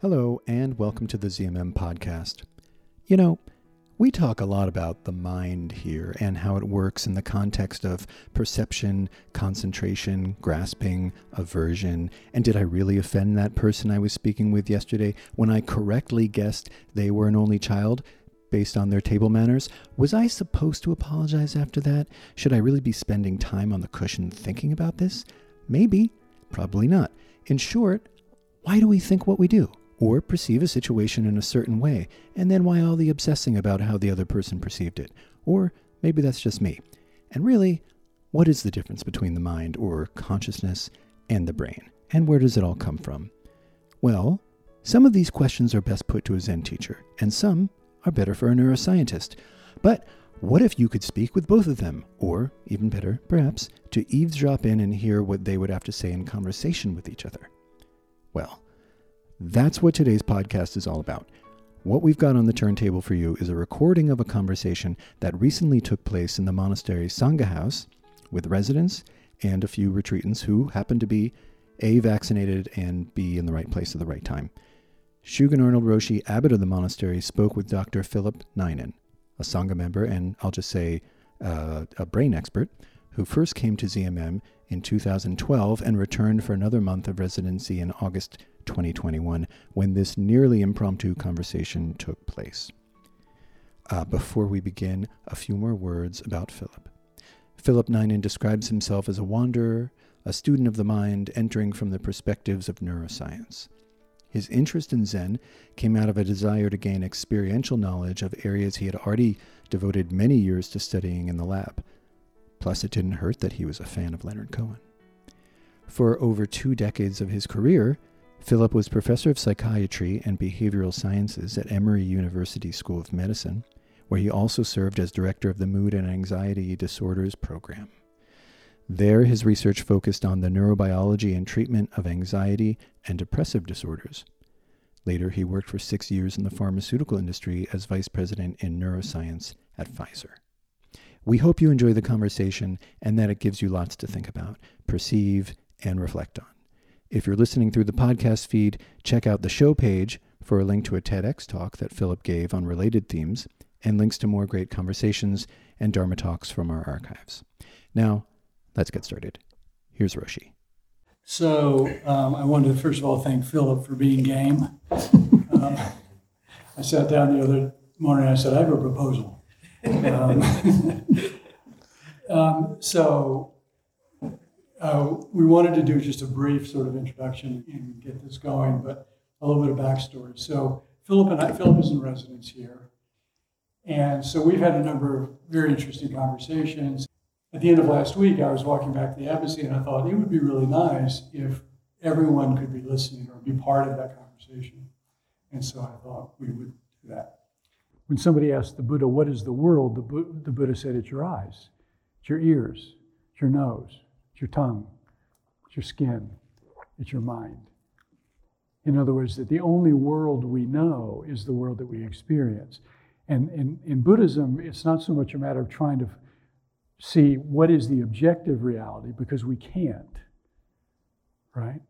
Hello, and welcome to the ZMM podcast. You know, we talk a lot about the mind here and how it works in the context of perception, concentration, grasping, aversion. And did I really offend that person I was speaking with yesterday when I correctly guessed they were an only child based on their table manners? Was I supposed to apologize after that? Should I really be spending time on the cushion thinking about this? Maybe, probably not. In short, why do we think what we do? Or perceive a situation in a certain way, and then why all the obsessing about how the other person perceived it? Or maybe that's just me. And really, what is the difference between the mind or consciousness and the brain? And where does it all come from? Well, some of these questions are best put to a Zen teacher, and some are better for a neuroscientist. But what if you could speak with both of them, or, even better, perhaps, to eavesdrop in and hear what they would have to say in conversation with each other? Well, that's what today's podcast is all about. What we've got on the turntable for you is a recording of a conversation that recently took place in the monastery Sangha house with residents and a few retreatants who happened to be A, vaccinated, and B, in the right place at the right time. Shugen Arnold Roshi, abbot of the monastery, spoke with Dr. Philip Ninan, a Sangha member and I'll just say uh, a brain expert, who first came to ZMM in 2012 and returned for another month of residency in August 2021 when this nearly impromptu conversation took place. Uh, before we begin, a few more words about Philip. Philip Ninan describes himself as a wanderer, a student of the mind entering from the perspectives of neuroscience. His interest in Zen came out of a desire to gain experiential knowledge of areas he had already devoted many years to studying in the lab. Plus, it didn't hurt that he was a fan of Leonard Cohen. For over two decades of his career, Philip was professor of psychiatry and behavioral sciences at Emory University School of Medicine, where he also served as director of the Mood and Anxiety Disorders Program. There, his research focused on the neurobiology and treatment of anxiety and depressive disorders. Later, he worked for six years in the pharmaceutical industry as vice president in neuroscience at Pfizer. We hope you enjoy the conversation and that it gives you lots to think about, perceive, and reflect on. If you're listening through the podcast feed, check out the show page for a link to a TEDx talk that Philip gave on related themes and links to more great conversations and Dharma talks from our archives. Now, let's get started. Here's Roshi. So, um, I wanted to first of all thank Philip for being game. Um, I sat down the other morning and I said, I have a proposal. Um, um so, uh, we wanted to do just a brief sort of introduction and get this going, but a little bit of backstory. So Philip and I, Philip is in residence here. And so we've had a number of very interesting conversations. At the end of last week, I was walking back to the embassy and I thought it would be really nice if everyone could be listening or be part of that conversation. And so I thought we would do that. When somebody asked the Buddha, What is the world? the, Bu- the Buddha said, It's your eyes, it's your ears, it's your nose, it's your tongue, it's your skin, it's your mind. In other words, that the only world we know is the world that we experience. And in, in Buddhism, it's not so much a matter of trying to see what is the objective reality, because we can't, right?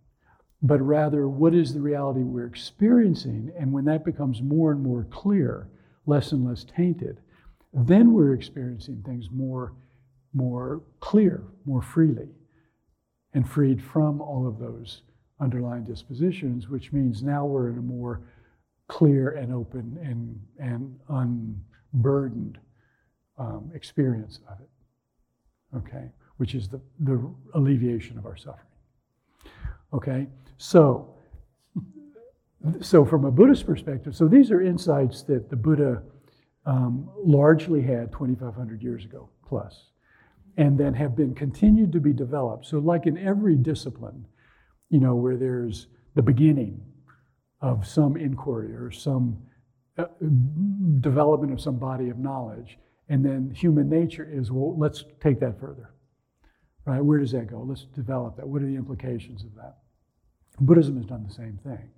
But rather, what is the reality we're experiencing? And when that becomes more and more clear, less and less tainted, then we're experiencing things more, more clear, more freely and freed from all of those underlying dispositions, which means now we're in a more clear and open and, and unburdened um, experience of it. Okay, which is the, the alleviation of our suffering. Okay, so so from a Buddhist perspective, so these are insights that the Buddha um, largely had 2,500 years ago plus and then have been continued to be developed. So, like in every discipline, you know, where there's the beginning of some inquiry or some uh, development of some body of knowledge, and then human nature is, well, let's take that further. Right? Where does that go? Let's develop that. What are the implications of that? Buddhism has done the same thing,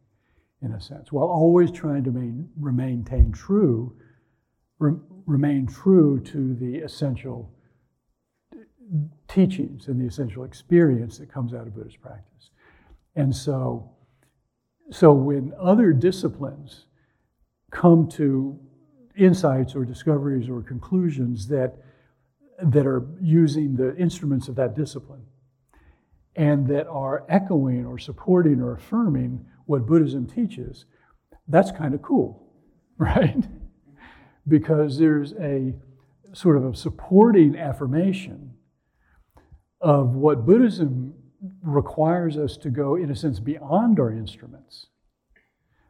in a sense, while always trying to main, remain true, re, remain true to the essential teachings and the essential experience that comes out of Buddhist practice. And so, so when other disciplines come to insights or discoveries or conclusions that, that are using the instruments of that discipline and that are echoing or supporting or affirming what Buddhism teaches, that's kind of cool, right? because there's a sort of a supporting affirmation of what Buddhism requires us to go, in a sense, beyond our instruments,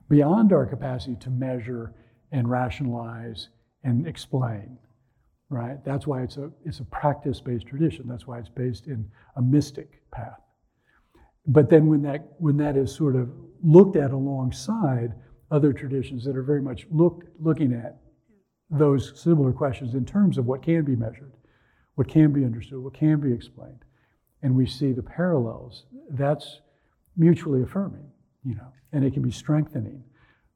beyond our capacity to measure and rationalize and explain. Right? That's why it's a, it's a practice based tradition. That's why it's based in a mystic path. But then when that, when that is sort of looked at alongside other traditions that are very much look, looking at those similar questions in terms of what can be measured, what can be understood, what can be explained, and we see the parallels, that's mutually affirming, you know, and it can be strengthening,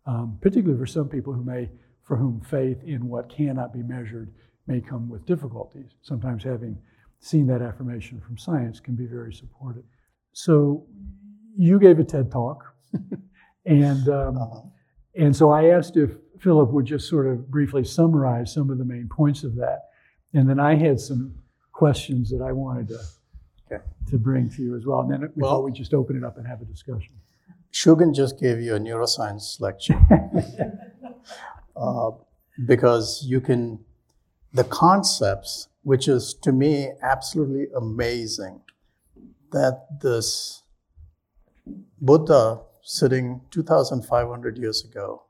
um, particularly for some people who may, for whom faith in what cannot be measured may come with difficulties. Sometimes having seen that affirmation from science can be very supportive. So you gave a TED talk, and um, uh-huh. and so I asked if Philip would just sort of briefly summarize some of the main points of that, and then I had some questions that I wanted to okay. to bring to you as well. And then we well, thought we'd just open it up and have a discussion. Shugen just gave you a neuroscience lecture uh, because you can, the concepts, which is to me absolutely amazing, that this Buddha sitting 2,500 years ago,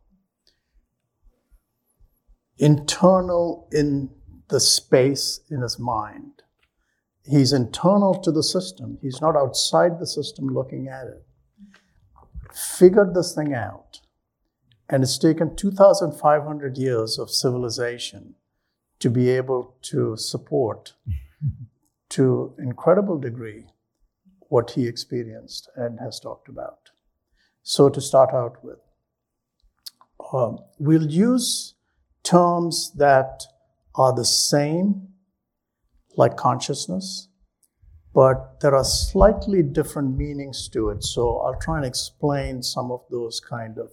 internal in the space in his mind, He's internal to the system. He's not outside the system looking at it. Figured this thing out. And it's taken 2,500 years of civilization to be able to support, to incredible degree, what he experienced and has talked about. So, to start out with, um, we'll use terms that are the same like consciousness, but there are slightly different meanings to it. So I'll try and explain some of those kind of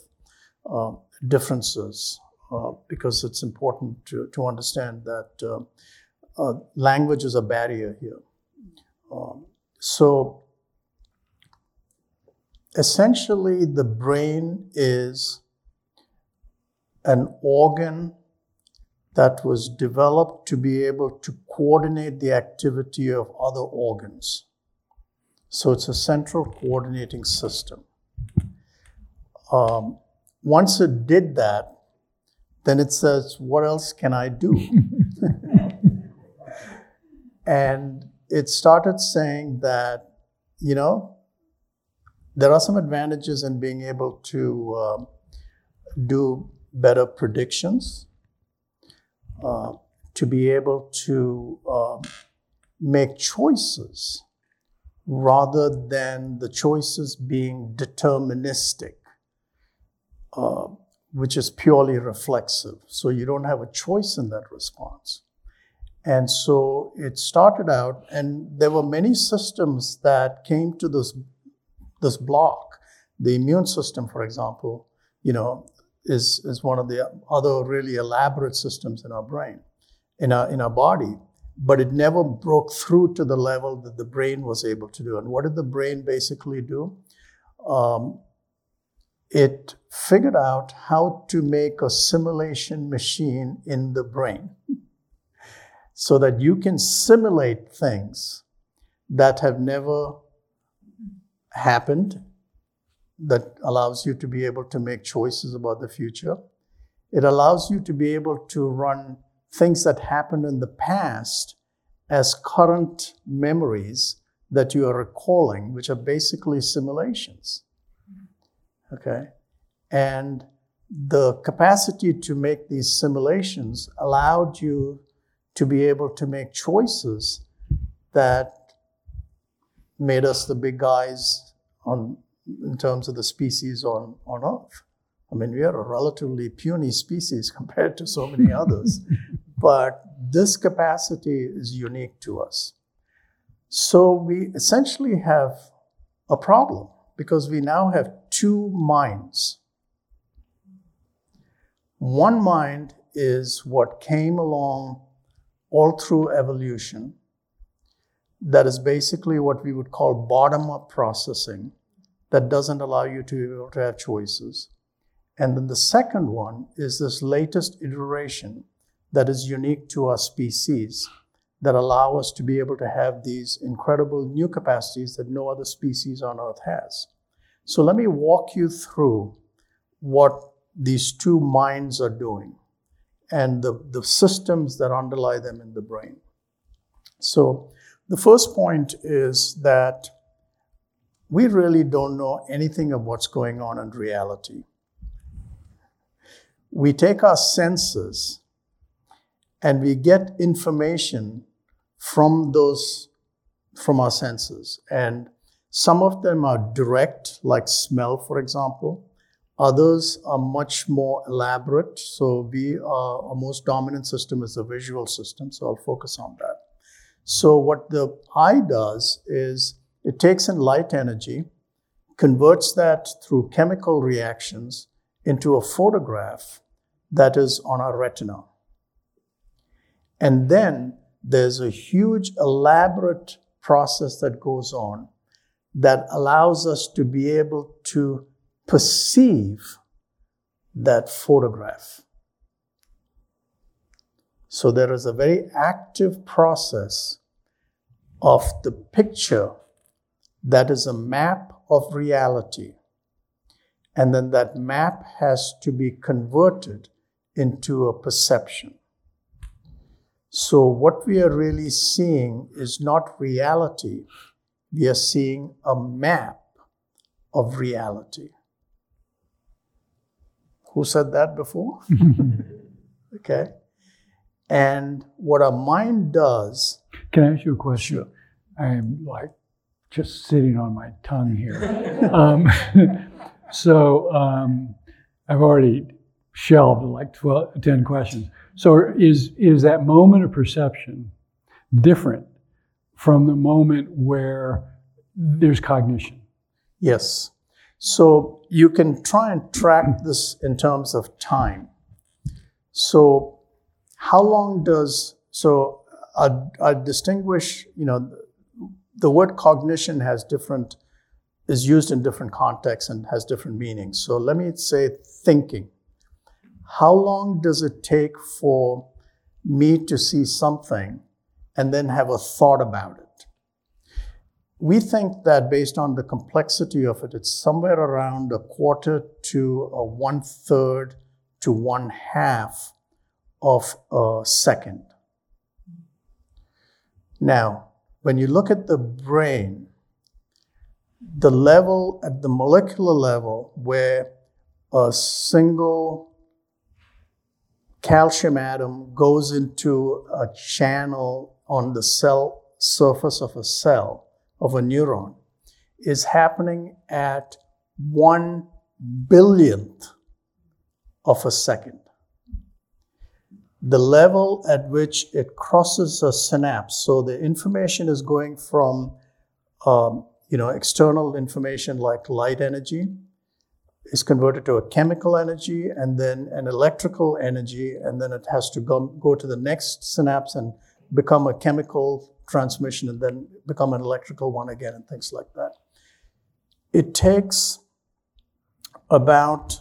uh, differences uh, because it's important to, to understand that uh, uh language is a barrier here. Um, so essentially, the brain is an organ that was developed to be able to coordinate the activity of other organs. So it's a central coordinating system. Um, once it did that, then it says, What else can I do? and it started saying that, you know, there are some advantages in being able to uh, do better predictions uh, to be able to um, make choices rather than the choices being deterministic, uh, which is purely reflexive. So you don't have a choice in that response. And so it started out, and there were many systems that came to this, this block. The immune system, for example, you know, is, is one of the other really elaborate systems in our brain, in our, in our body. But it never broke through to the level that the brain was able to do. And what did the brain basically do? Um, it figured out how to make a simulation machine in the brain so that you can simulate things that have never happened that allows you to be able to make choices about the future. It allows you to be able to run things that happened in the past as current memories that you are recalling, which are basically simulations. Okay? And the capacity to make these simulations allowed you to be able to make choices that made us the big guys on in terms of the species on, on Earth. I mean, we are a relatively puny species compared to so many others, but this capacity is unique to us. So we essentially have a problem because we now have two minds. One mind is what came along all through evolution, that is basically what we would call bottom up processing, that doesn't allow you to be able to have choices. And then the second one is this latest iteration that is unique to our species that allow us to be able to have these incredible new capacities that no other species on earth has. So let me walk you through what these two minds are doing and the, the systems that underlie them in the brain. So the first point is that we really don't know anything of what's going on in reality. We take our senses and we get information from those from our senses and some of them are direct like smell for example. Others are much more elaborate. So we are our most dominant system is the visual system. So i'll focus on that. So what the eye does is it takes in light energy converts that through chemical reactions into a photograph that is on our retina. And then there's a huge, elaborate process that goes on that allows us to be able to perceive that photograph. So there is a very active process of the picture that is a map of reality. And then that map has to be converted into a perception. So, what we are really seeing is not reality, we are seeing a map of reality. Who said that before? okay. And what our mind does. Can I ask you a question? Sure. I'm like just sitting on my tongue here. um, so um, I've already shelved like 12, 10 questions. So is, is that moment of perception different from the moment where there's cognition? Yes. So you can try and track this in terms of time. So how long does so I, I distinguish, you know, the word cognition has different is used in different contexts and has different meanings. So let me say thinking how long does it take for me to see something and then have a thought about it? We think that based on the complexity of it, it's somewhere around a quarter to a one third to one half of a second. Now, when you look at the brain, the level at the molecular level where a single calcium atom goes into a channel on the cell surface of a cell, of a neuron, is happening at one billionth of a second. The level at which it crosses a synapse, so the information is going from um, you know, external information like light energy is converted to a chemical energy and then an electrical energy, and then it has to go, go to the next synapse and become a chemical transmission and then become an electrical one again, and things like that. It takes about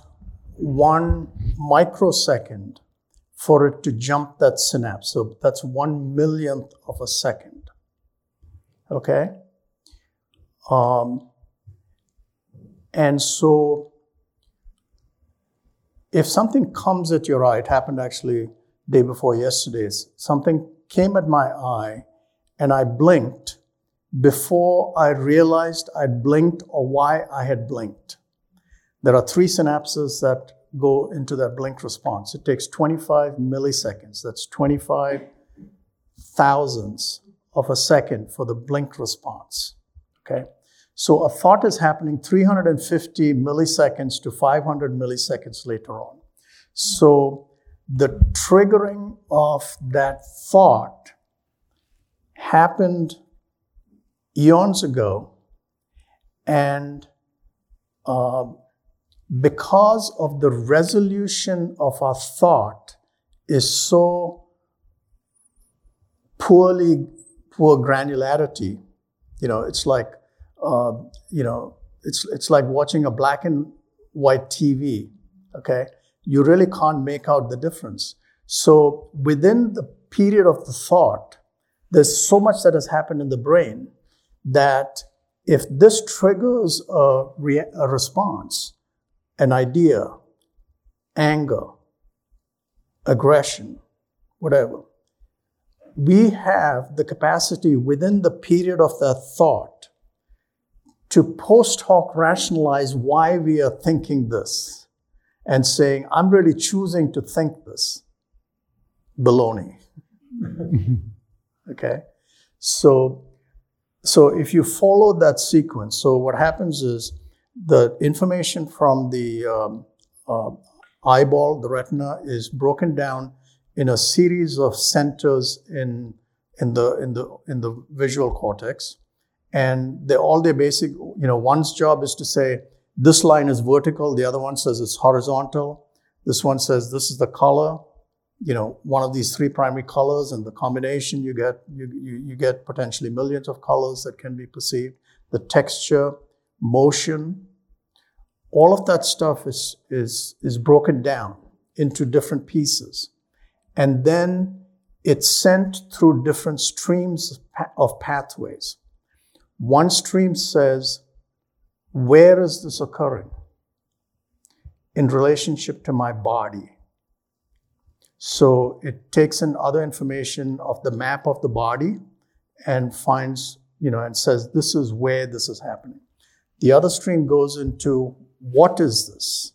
one microsecond for it to jump that synapse. So that's one millionth of a second. Okay? Um, and so if something comes at your eye, it happened actually day before yesterday, something came at my eye and I blinked before I realized I'd blinked or why I had blinked. There are three synapses that go into that blink response. It takes 25 milliseconds. That's 25 thousandths of a second for the blink response. Okay? So a thought is happening 350 milliseconds to 500 milliseconds later on. So the triggering of that thought happened eons ago, and uh, because of the resolution of our thought is so poorly poor granularity you know it's like uh, you know it's it's like watching a black and white tv okay you really can't make out the difference so within the period of the thought there's so much that has happened in the brain that if this triggers a, re- a response an idea, anger, aggression, whatever. We have the capacity within the period of that thought to post hoc rationalize why we are thinking this and saying, I'm really choosing to think this. Baloney. okay? So, so if you follow that sequence, so what happens is the information from the um, uh, eyeball, the retina, is broken down in a series of centers in in the in the in the visual cortex, and they all their basic. You know, one's job is to say this line is vertical. The other one says it's horizontal. This one says this is the color. You know, one of these three primary colors, and the combination you get you, you, you get potentially millions of colors that can be perceived. The texture, motion, all of that stuff is, is, is broken down into different pieces. And then it's sent through different streams of pathways. One stream says, where is this occurring? In relationship to my body. So it takes in other information of the map of the body and finds, you know, and says, this is where this is happening. The other stream goes into what is this?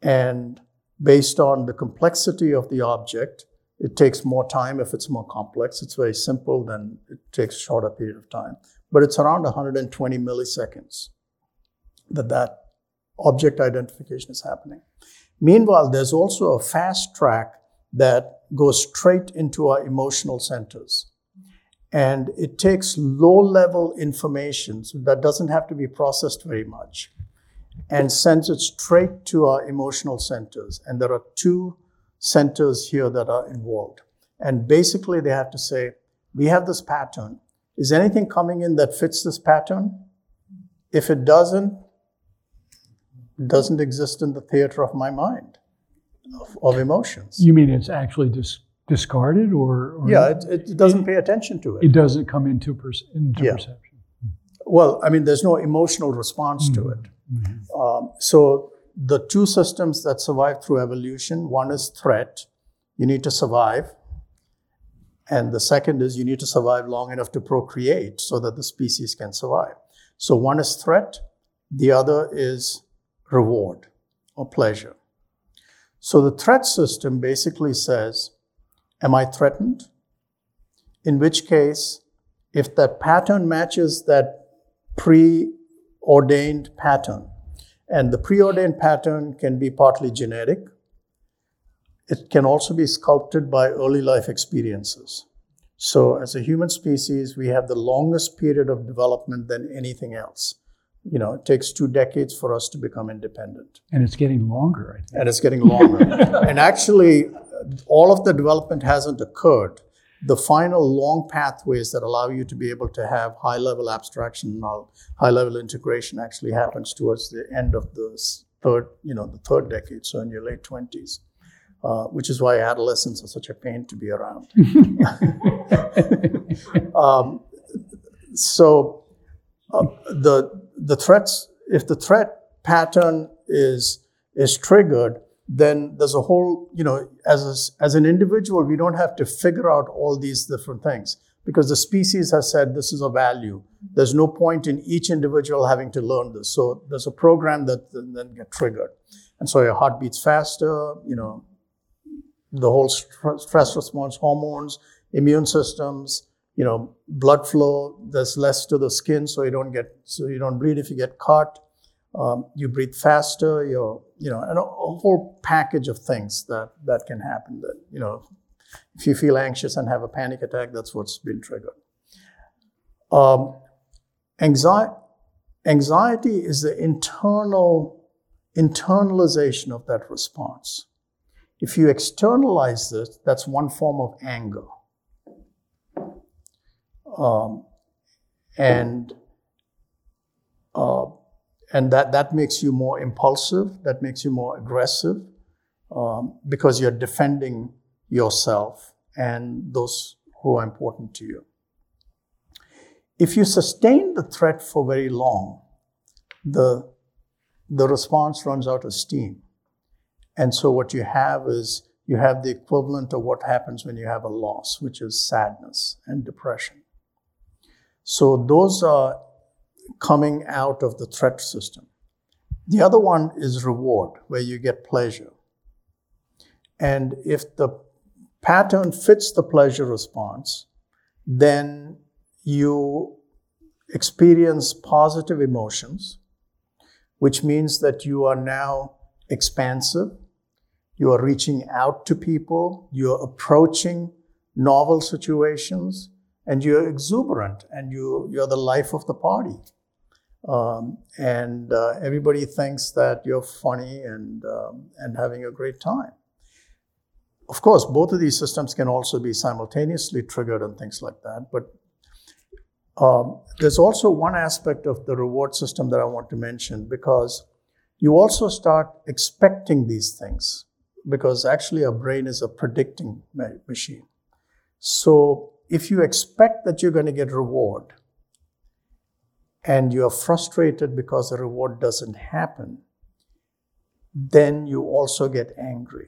And based on the complexity of the object, it takes more time if it's more complex. It's very simple, then it takes shorter period of time. But it's around 120 milliseconds that that object identification is happening. Meanwhile, there's also a fast track that goes straight into our emotional centers. And it takes low level information, so that doesn't have to be processed very much and sends it straight to our emotional centers. And there are two centers here that are involved. And basically, they have to say, we have this pattern. Is anything coming in that fits this pattern? If it doesn't, it doesn't exist in the theater of my mind of, of emotions. You mean it's actually dis- discarded or, or? yeah, it, it, doesn't pay attention to it. It doesn't come into, per- into Yeah. perception. Hmm. Well, I mean, there's no emotional response to hmm. it. Hmm. Um, so the two systems that survive through evolution one is threat, you need to survive. And the second is you need to survive long enough to procreate so that the species can survive. So one is threat, the other is reward or pleasure. So the threat system basically says, Am I threatened? In which case, if that pattern matches that preordained pattern, and the preordained pattern can be partly genetic, it can also be sculpted by early life experiences. So, as a human species, we have the longest period of development than anything else. You know, it takes two decades for us to become independent And it's getting longer, I think. and it's getting longer. and actually, all of the development hasn't occurred. The final long pathways that allow you to be able to have high level abstraction and high level integration actually happens towards the end of the third, you know, the third decade, so in your late 20s. Uh, which is why adolescents are such a pain to be around. um, so uh, the the threats if the threat pattern is is triggered then there's a whole you know as a, as an individual we don't have to figure out all these different things because the species has said this is a value. There's no point in each individual having to learn this. So there's a program that then then get triggered. And so your heart beats faster you know the whole str- stress response hormones immune systems you know blood flow there's less to the skin so you don't get so you don't bleed if you get cut um, you breathe faster you're you know and a, a whole package of things that that can happen that you know if you feel anxious and have a panic attack that's what's been triggered um, anxiety anxiety is the internal internalization of that response. If you externalize this, that's one form of anger. Um, and uh, and that, that makes you more impulsive, that makes you more aggressive, um, because you're defending yourself and those who are important to you. If you sustain the threat for very long, the, the response runs out of steam. And so what you have is you have the equivalent of what happens when you have a loss, which is sadness and depression. So those are coming out of the threat system. The other one is reward, where you get pleasure. And if the pattern fits the pleasure response, then you experience positive emotions, which means that you are now expansive, you are reaching out to people, you're approaching novel situations, and you're exuberant and you, you're the life of the party. Um, and uh, everybody thinks that you're funny and, um, and having a great time. Of course, both of these systems can also be simultaneously triggered and things like that. But um, there's also one aspect of the reward system that I want to mention because you also start expecting these things because actually our brain is a predicting machine. So if you expect that you're going to get reward, and you're frustrated because the reward doesn't happen, then you also get angry.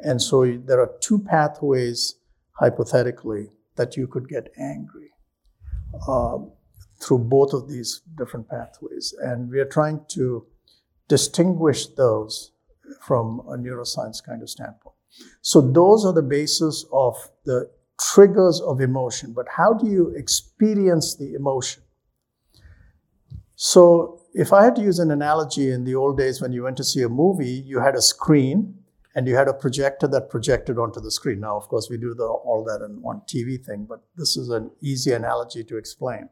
And so there are two pathways, hypothetically, that you could get angry um, through both of these different pathways. And we are trying to distinguish those from a neuroscience kind of standpoint. So those are the basis of the triggers of emotion. But how do you experience the emotion? So, if I had to use an analogy in the old days when you went to see a movie, you had a screen and you had a projector that projected onto the screen. Now, of course, we do the, all that in one TV thing, but this is an easy analogy to explain.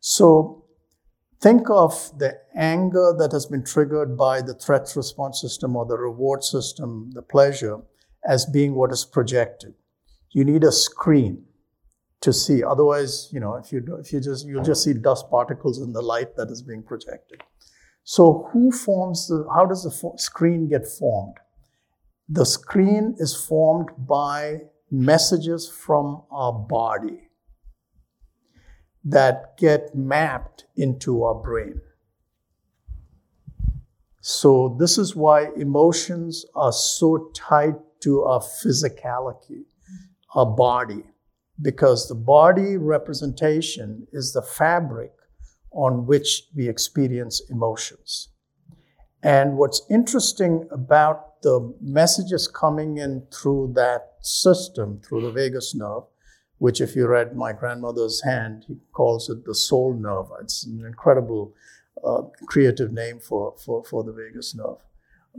So, think of the anger that has been triggered by the threat response system or the reward system, the pleasure, as being what is projected. You need a screen to see. Otherwise, you know, if you if you just you'll just see dust particles in the light that is being projected. So, who forms the? How does the fo- screen get formed? The screen is formed by messages from our body that get mapped into our brain. So, this is why emotions are so tied to our physicality, our body because the body representation is the fabric on which we experience emotions. And what's interesting about the messages coming in through that system, through the vagus nerve, which, if you read my grandmother's hand, he calls it the soul nerve. It's an incredible uh, creative name for, for, for the vagus nerve.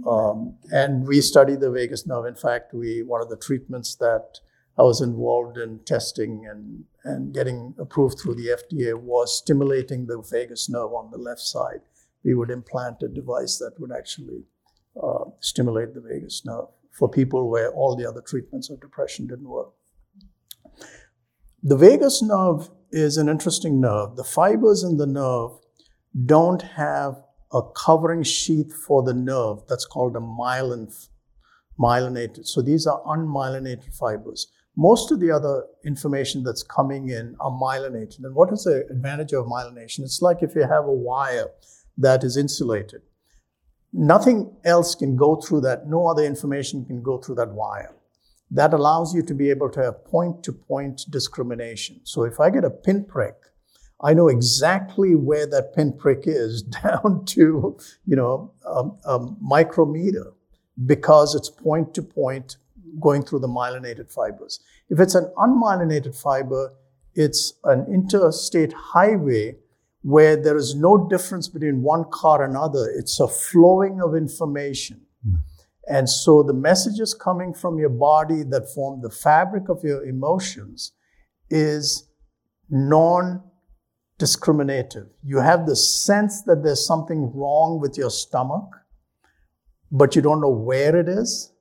Um, and we study the vagus nerve. In fact, we one of the treatments that I was involved in testing and, and getting approved through the FDA was stimulating the vagus nerve on the left side. We would implant a device that would actually uh, stimulate the vagus nerve for people where all the other treatments of depression didn't work. The vagus nerve is an interesting nerve. The fibers in the nerve don't have a covering sheath for the nerve that's called a myelin, myelinated. So these are unmyelinated fibers most of the other information that's coming in are myelinated. And what is the advantage of myelination? It's like if you have a wire that is insulated. Nothing else can go through that, no other information can go through that wire. That allows you to be able to have point to point discrimination. So if I get a pinprick, I know exactly where that pinprick is down to, you know, a, a micrometer because it's point to point going through the myelinated fibers. If it's an unmyelinated fiber, it's an interstate highway where there is no difference between one car and another. It's a flowing of information. Mm. And so the messages coming from your body that form the fabric of your emotions is non discriminative. You have the sense that there's something wrong with your stomach, but you don't know where it is,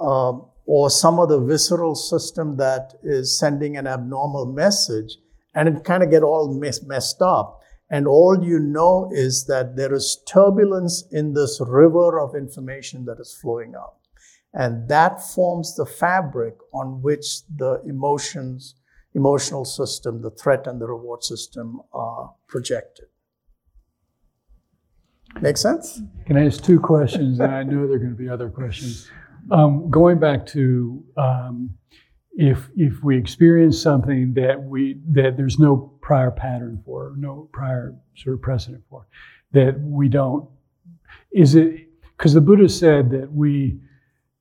um, or some other visceral system that is sending an abnormal message, and it kind of get all mess- messed up. And all you know is that there is turbulence in this river of information that is flowing out. And that forms the fabric on which the emotions, emotional system, the threat and the reward system are projected. Make sense? Can I ask two questions? And I know there are going to be other questions. Um, going back to um, if if we experience something that we that there's no prior pattern for, no prior sort of precedent for, that we don't is it because the Buddha said that we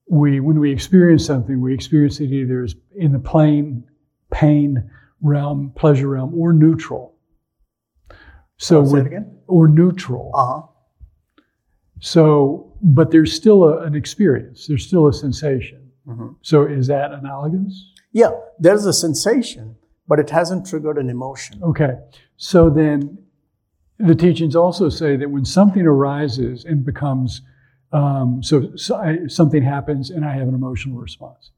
we when we experience something, we experience it either as in the plane, pain realm, pleasure realm, or neutral. So Say it again? or neutral. Uh huh. So, but there's still a, an experience. There's still a sensation. Mhm. So, is that analogous? Yeah, there's a sensation, but it hasn't triggered an emotion. Okay. So then, the teachings also say that when something arises and becomes um, so, so I, something happens and I have an emotional response.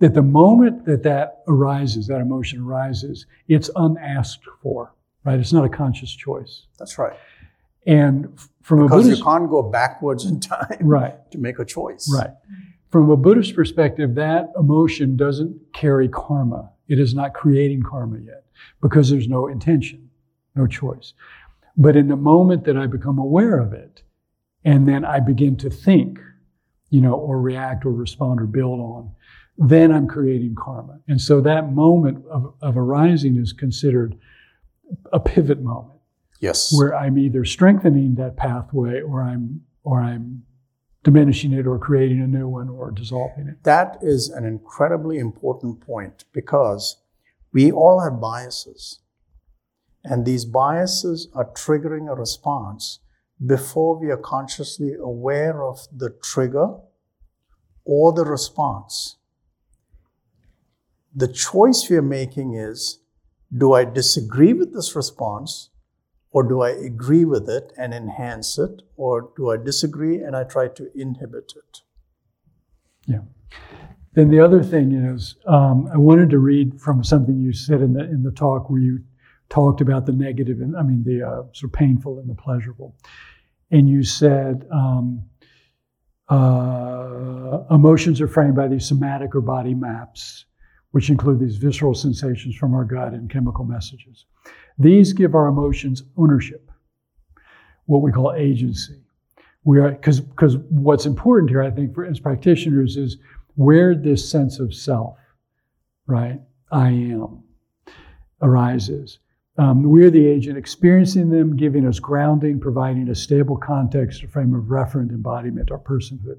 That the moment that that arises, that emotion arises, it's unasked for, right? It's not a conscious choice. That's right. And from a Because Buddhist, you can't go backwards in time right, to make a choice. Right. From a Buddhist perspective, that emotion doesn't carry karma. It is not creating karma yet because there's no intention, no choice. But in the moment that I become aware of it, and then I begin to think, you know, or react or respond or build on, then I'm creating karma. And so that moment of, of arising is considered a pivot moment Yes. where I'm either strengthening that pathway or I'm or I'm diminishing it or creating a new one or dissolving it. That is an incredibly important point because we all have biases. And these biases are triggering a response before we are consciously aware of the trigger or the response. The choice we are making is do I disagree with this response or do I agree with it and enhance it or do I disagree and I try to inhibit it? Yeah. Then the other thing is, um, I wanted to read from something you said in the in the talk where you talked about the negative and I mean the uh, sort of painful and the pleasurable, and you said um, uh, emotions are framed by these somatic or body maps, which include these visceral sensations from our gut and chemical messages. These give our emotions ownership, what we call agency. We are because because what's important here, I think, for as practitioners is where this sense of self, right, I am, arises. Um, we're the agent experiencing them, giving us grounding, providing a stable context, a frame of referent embodiment, our personhood.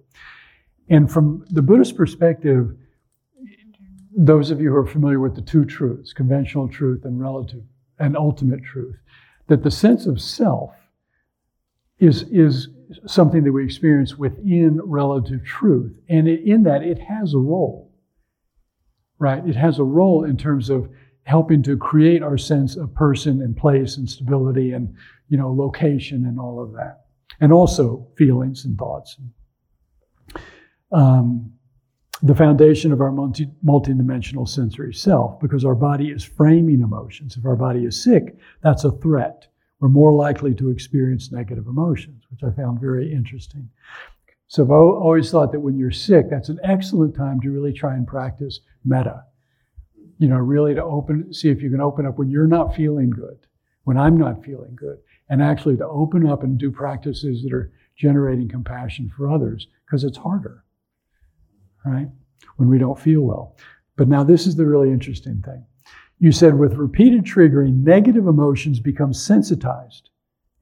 And from the Buddhist perspective, those of you who are familiar with the two truths, conventional truth and relative and ultimate truth, that the sense of self is, is something that we experience within relative truth. And in that, it has a role, right? It has a role in terms of helping to create our sense of person and place and stability and, you know, location and all of that. And also feelings and thoughts. Um, the foundation of our multi, multidimensional sensory self, because our body is framing emotions. If our body is sick, that's a threat. We're more likely to experience negative emotions, which I found very interesting. So I've always thought that when you're sick, that's an excellent time to really try and practice metta. You know, really to open, see if you can open up when you're not feeling good, when I'm not feeling good, and actually to open up and do practices that are generating compassion for others, because it's harder right? When we don't feel well. But now this is the really interesting thing. You said with repeated triggering, negative emotions become sensitized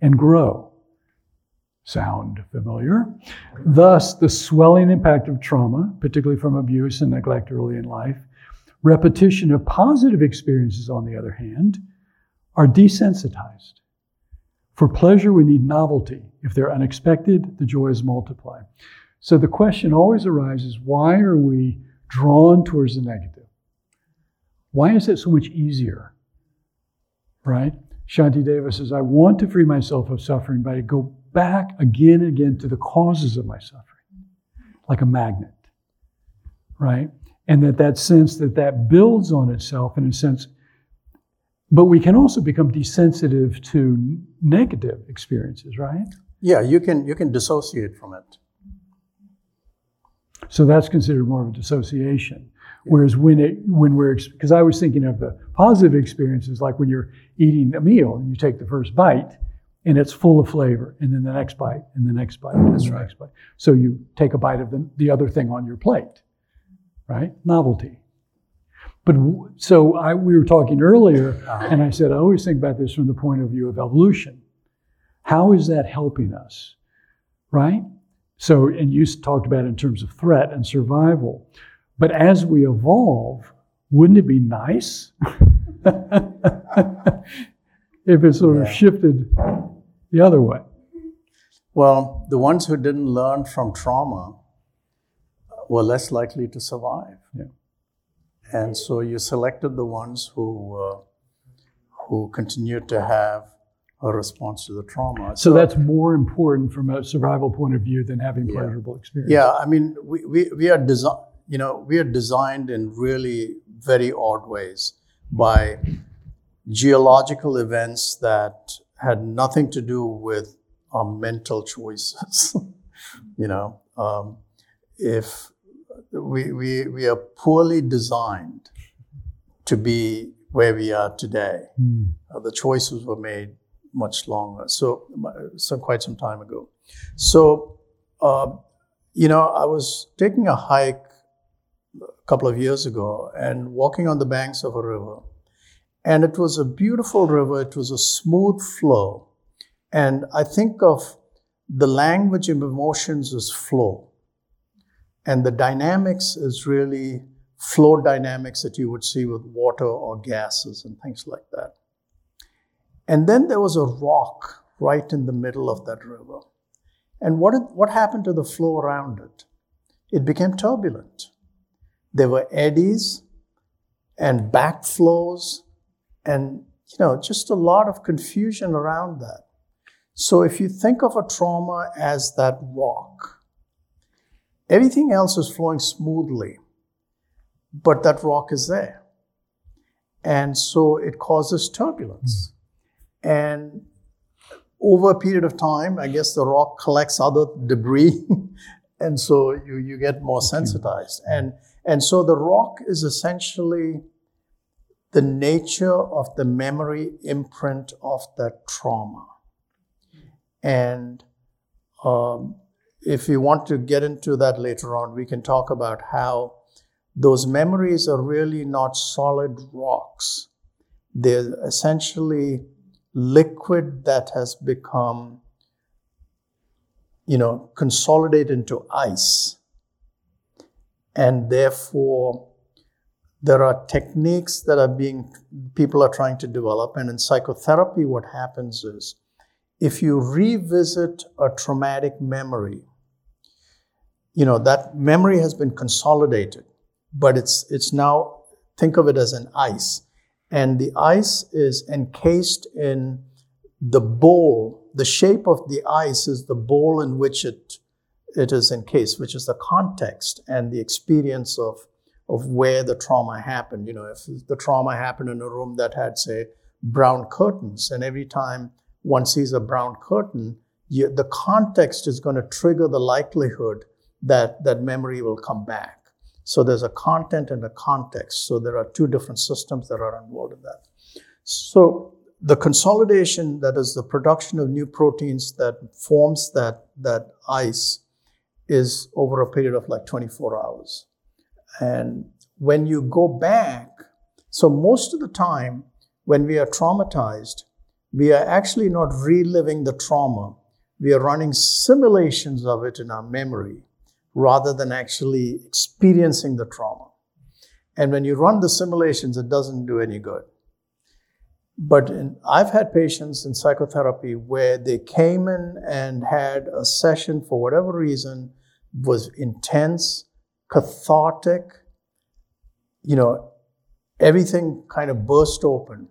and grow. Sound familiar? Thus, the swelling impact of trauma, particularly from abuse and neglect early in life, repetition of positive experiences, on the other hand, are desensitized. For pleasure, we need novelty. If they're unexpected, the joys multiply. So the question always arises why are we drawn towards the negative? Why is it so much easier, right, Shanti Deva says, I want to free myself of suffering, but I go back again and again to the causes of my suffering, like a magnet, right? And that that sense that that builds on itself in a sense, but we can also become desensitive to negative experiences, right? Yeah, you can you can dissociate from it. So that's considered more of a dissociation. Whereas when it when we're because I was thinking of the positive experiences like when you're eating a meal and you take the first bite and it's full of flavor and then the next bite and the next bite and the right. next bite. So you take a bite of the, the other thing on your plate, right? Novelty. But w- so I, we were talking earlier, ah. and I said I always think about this from the point of view of evolution. How is that helping us, right? So, and you talked about it in terms of threat and survival. But as we evolve, wouldn't it be nice if it sort of shifted the other way? Well, the ones who didn't learn from trauma were less likely to survive. Yeah. And so you selected the ones who uh, who continued to have a response to the trauma. So that's more important from a survival point of view than having Yeah. pleasurable experience. Yeah, I mean, we, we, we are desi- you know, we are designed in really very odd ways by geological events that had nothing to do with our mental choices. you know, um, if we, we, we are poorly designed to be where we are today, Hmm. uh, the choices were made much longer, so, so quite some time ago. So, uh, you know, I was taking a hike a couple of years ago and walking on the banks of a river. And it was a beautiful river, it was a smooth flow. And I think of the language of emotions as flow. And the dynamics is really flow dynamics that you would see with water or gases and things like that. And then there was a rock right in the middle of that river. And what, what happened to the flow around it? It became turbulent. There were eddies and backflows and you know just a lot of confusion around that. So if you think of a trauma as that rock, everything else is flowing smoothly, but that rock is there. And so it causes turbulence. And over a period of time, I guess the rock collects other debris, and so you, you get more sensitized. And, and so the rock is essentially the nature of the memory imprint of that trauma. And um, if you want to get into that later on, we can talk about how those memories are really not solid rocks. They're essentially liquid that has become, you know, consolidated into ice. And therefore, there are techniques that are being, people are trying to develop. And in psychotherapy, what happens is if you revisit a traumatic memory, you know, that memory has been consolidated, but it's, it's now, think of it as an ice and the ice is encased in the bowl. The shape of the ice is the bowl in which it, it is encased, which is the context and the experience of, of where the trauma happened. You know, if the trauma happened in a room that had, say, brown curtains, and every time one sees a brown curtain, you, the context is going to trigger the likelihood that that memory will come back. So there's a content and a context. So there are two different systems that are involved in that. So the consolidation, that is the production of new proteins that forms that, that ice, is over a period of like 24 hours. And when you go back, so most of the time when we are traumatized, we are actually not reliving the trauma. We are running simulations of it in our memory rather than actually experiencing the trauma. And when you run the simulations, it doesn't do any good. But in, I've had patients in psychotherapy where they came in and had a session for whatever reason was intense, cathartic, you know, everything kind of burst open.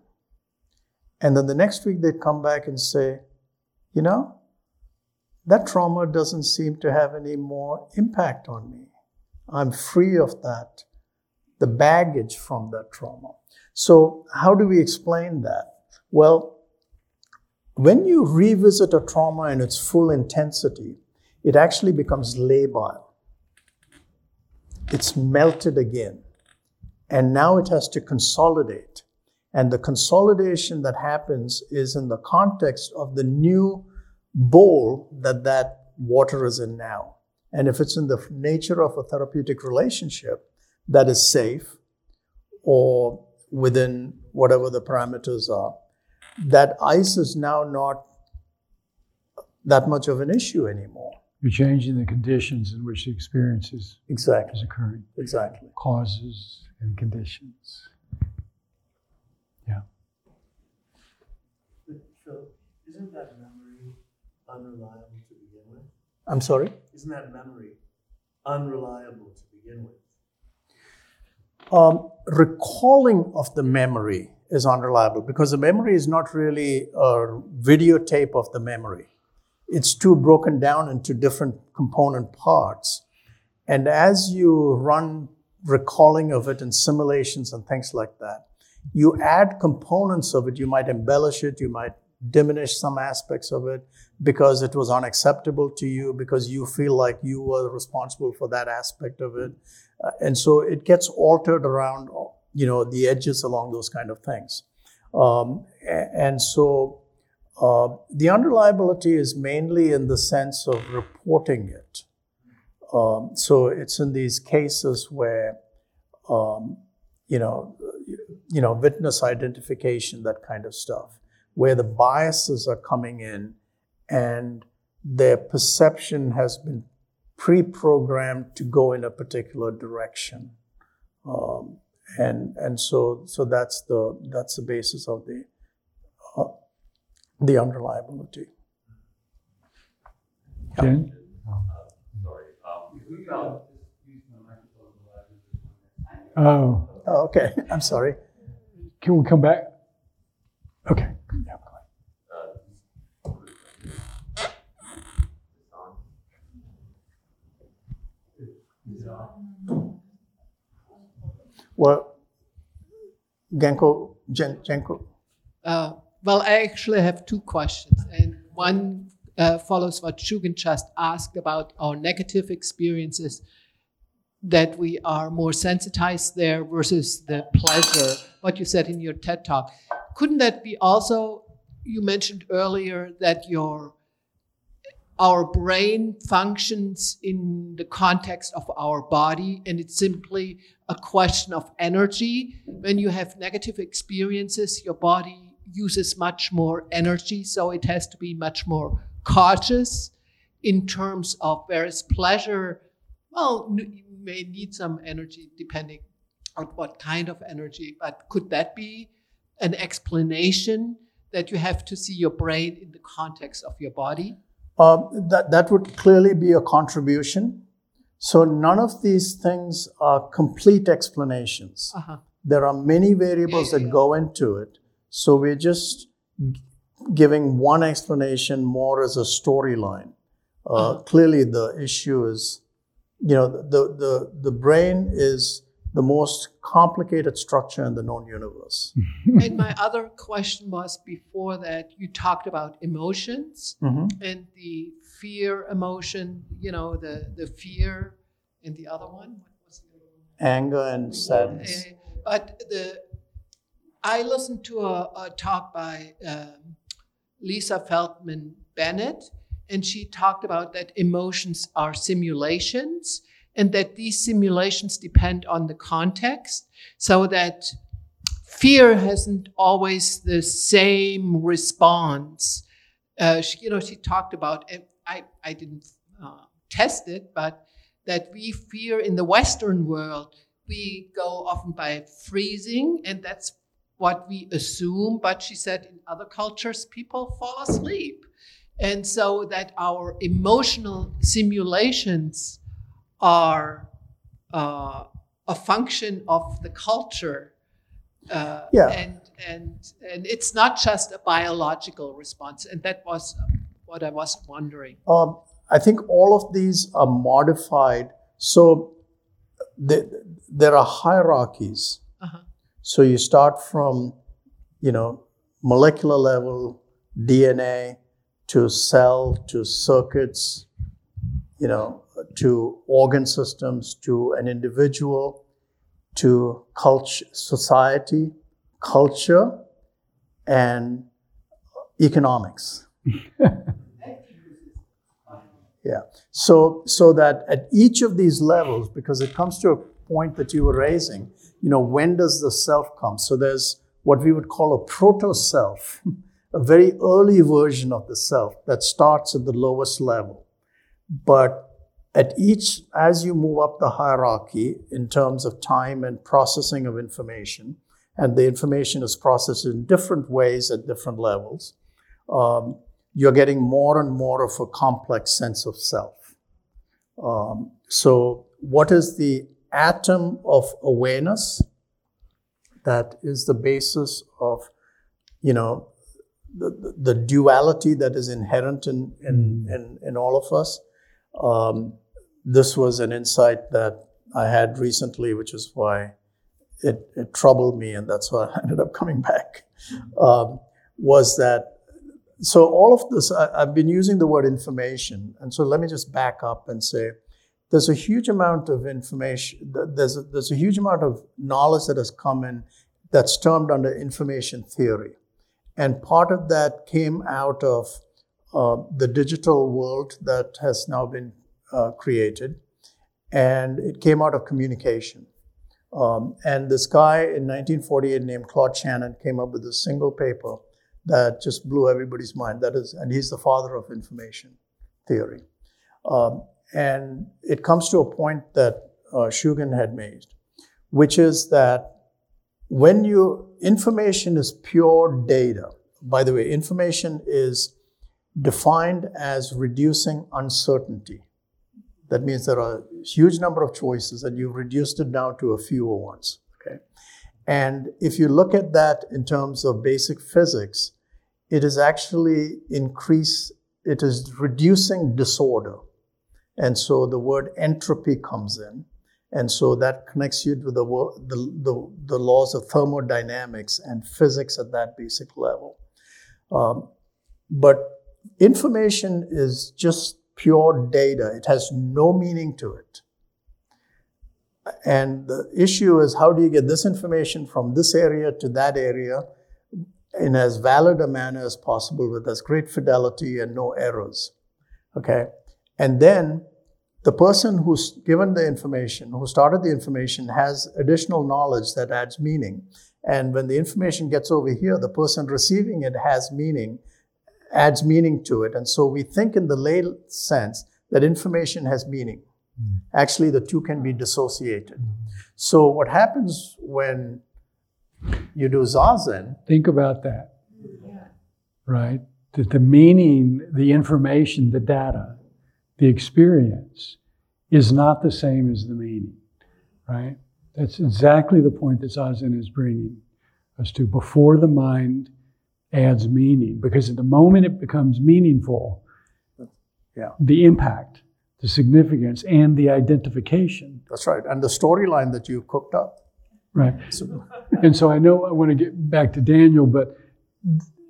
And then the next week they'd come back and say, you know, that trauma doesn't seem to have any more impact on me. I'm free of that, the baggage from that trauma. So, how do we explain that? Well, when you revisit a trauma in its full intensity, it actually becomes labile. It's melted again. And now it has to consolidate. And the consolidation that happens is in the context of the new bowl that that water is in now. And if it's in the nature of a therapeutic relationship that is safe or within whatever the parameters are, that ice is now not that much of an issue anymore. You're changing the conditions in which the experience is, Exactly. is occurring, Exactly. causes and conditions. Yeah. Phil, isn't that memory unreliable to begin with? I'm sorry? Isn't that memory unreliable to begin with? Um, recalling of the memory is unreliable because the memory is not really a videotape of the memory. It's too broken down into different component parts. And as you run recalling of it and simulations and things like that, you add components of it. You might embellish it, you might diminish some aspects of it because it was unacceptable to you, because you feel like you were responsible for that aspect of it. Uh, and so it gets altered around, you know, the edges along those kind of things. Um, and so uh, the unreliability is mainly in the sense of reporting it. Um, so it's in these cases where, um, you know, you know, witness identification, that kind of stuff, where the biases are coming in and their perception has been pre-programmed to go in a particular direction. Um, and and so so that's the that's the basis of the uh, the unreliability. Jen? Oh, Oh, okay, I'm sorry. can we come back? Okay. Well, Genko, Gen, Genko, Uh, well, I actually have two questions, and one uh, follows what Shugen just asked about our negative experiences, that we are more sensitized there versus the pleasure, what you said in your TED talk. Couldn't that be also, you mentioned earlier that your our brain functions in the context of our body, and it's simply a question of energy. When you have negative experiences, your body uses much more energy, so it has to be much more cautious in terms of whereas pleasure, well, you may need some energy depending on what kind of energy, but could that be an explanation that you have to see your brain in the context of your body? uh, that that would clearly be a contribution. So none of these things are complete explanations. Uh-huh. There are many variables that go into it. So we're just g- giving one explanation more as a storyline. Uh, Uh-huh. Clearly, the issue is, you know, the, the, the brain is the most complicated structure in the known universe. and my other question was before that you talked about emotions Mhm. and the fear emotion, you know, the the fear and the other one. What was the? Anger and sadness. Uh, but the I listened to a, a talk by um, Lisa Feldman Barrett, and she talked about that emotions are simulations, and that these simulations depend on the context, so that fear hasn't always the same response. Uh, she, you know, she talked about. I I didn't uh, test it, but that we fear in the Western world we go often by freezing, and that's what we assume. But she said in other cultures, people fall asleep. And so that our emotional simulations are uh, a function of the culture. Uh, Yeah. And and and it's not just a biological response. And that was what I was wondering. Um, I think all of these are modified. So the, there are hierarchies. Uh-huh. So you start from, you know, molecular level, DNA, to cell, to circuits, you know, to organ systems, to an individual, to culture, society, culture, and economics. yeah. So, so that at each of these levels, because it comes to a point that you were raising, you know, when does the self come? So there's what we would call a proto self, a very early version of the self that starts at the lowest level. But at each, as you move up the hierarchy in terms of time and processing of information, and the information is processed in different ways at different levels, um, you're getting more and more of a complex sense of self. Um, so, what is the atom of awareness? That is the basis of, you know, the, the duality that is inherent in, in, in, in all of us. Um, this was an insight that I had recently, which is why it, it troubled me, and that's why I ended up coming back. Um, was that so? All of this, I, I've been using the word information, and so let me just back up and say there's a huge amount of information, there's a, there's a huge amount of knowledge that has come in that's termed under information theory. And part of that came out of uh, the digital world that has now been uh, created, and it came out of communication. Um, and this guy in 1948 named Claude Shannon came up with a single paper that just blew everybody's mind. That is, and he's the father of information theory. Um, and it comes to a point that uh, Shugen had made, which is that when you information is pure data. By the way, information is defined as reducing uncertainty. That means there are a huge number of choices and you've reduced it down to a fewer ones. Okay. And if you look at that in terms of basic physics, it is actually increase, it is reducing disorder. And so the word entropy comes in. And so that connects you to the, the, the, the laws of thermodynamics and physics at that basic level. Um, but information is just pure data, it has no meaning to it. And the issue is how do you get this information from this area to that area in as valid a manner as possible with as great fidelity and no errors? Okay. And then the person who's given the information, who started the information, has additional knowledge that adds meaning. And when the information gets over here, the person receiving it has meaning, adds meaning to it. And so we think in the lay sense that information has meaning. Mm. Actually, the two can be dissociated. Mm. So what happens when you do zazen? Think about that. Right? That the meaning, the information, the data, the experience is not the same as the meaning. Right? That's exactly the point that Zazen is bringing us to. Before the mind adds meaning, because at the moment it becomes meaningful, yeah. the impact, the significance, and the identification. That's right. And the storyline that you cooked up. Right. and so I know I want to get back to Daniel, but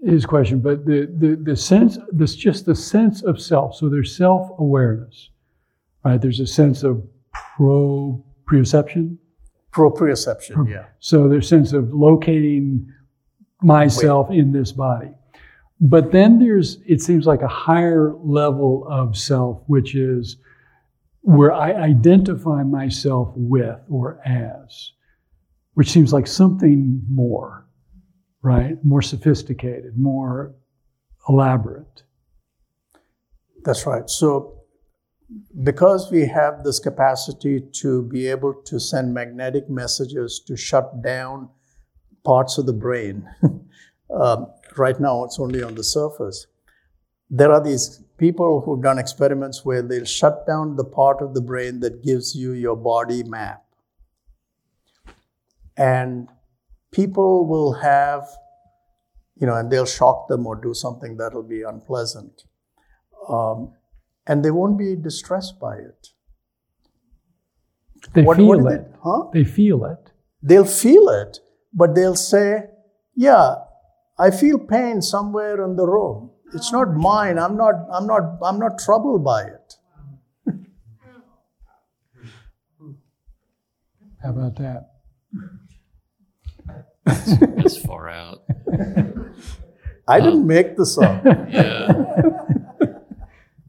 his question, but the, the, the sense, this just the sense of self. So there's self awareness, right? There's a sense of pro proprioception. Proprioception, yeah. So there's a sense of locating myself in this body. But then there's, it seems like a higher level of self, which is where I identify myself with or as, which seems like something more, right? More sophisticated, more elaborate. That's right. So, because we have this capacity to be able to send magnetic messages to shut down parts of the brain. um, right now, it's only on the surface. There are these people who've done experiments where they'll shut down the part of the brain that gives you your body map. And people will have, you know, and they'll shock them or do something that'll be unpleasant. Um, and they won't be distressed by it. They What- feel what it. they- huh? They feel it. They'll feel it, but they'll say, "Yeah, I feel pain somewhere in the room. It's not mine. I'm not. I'm not. I'm not troubled by it." How about that? That's far out. I didn't make this up. Yeah.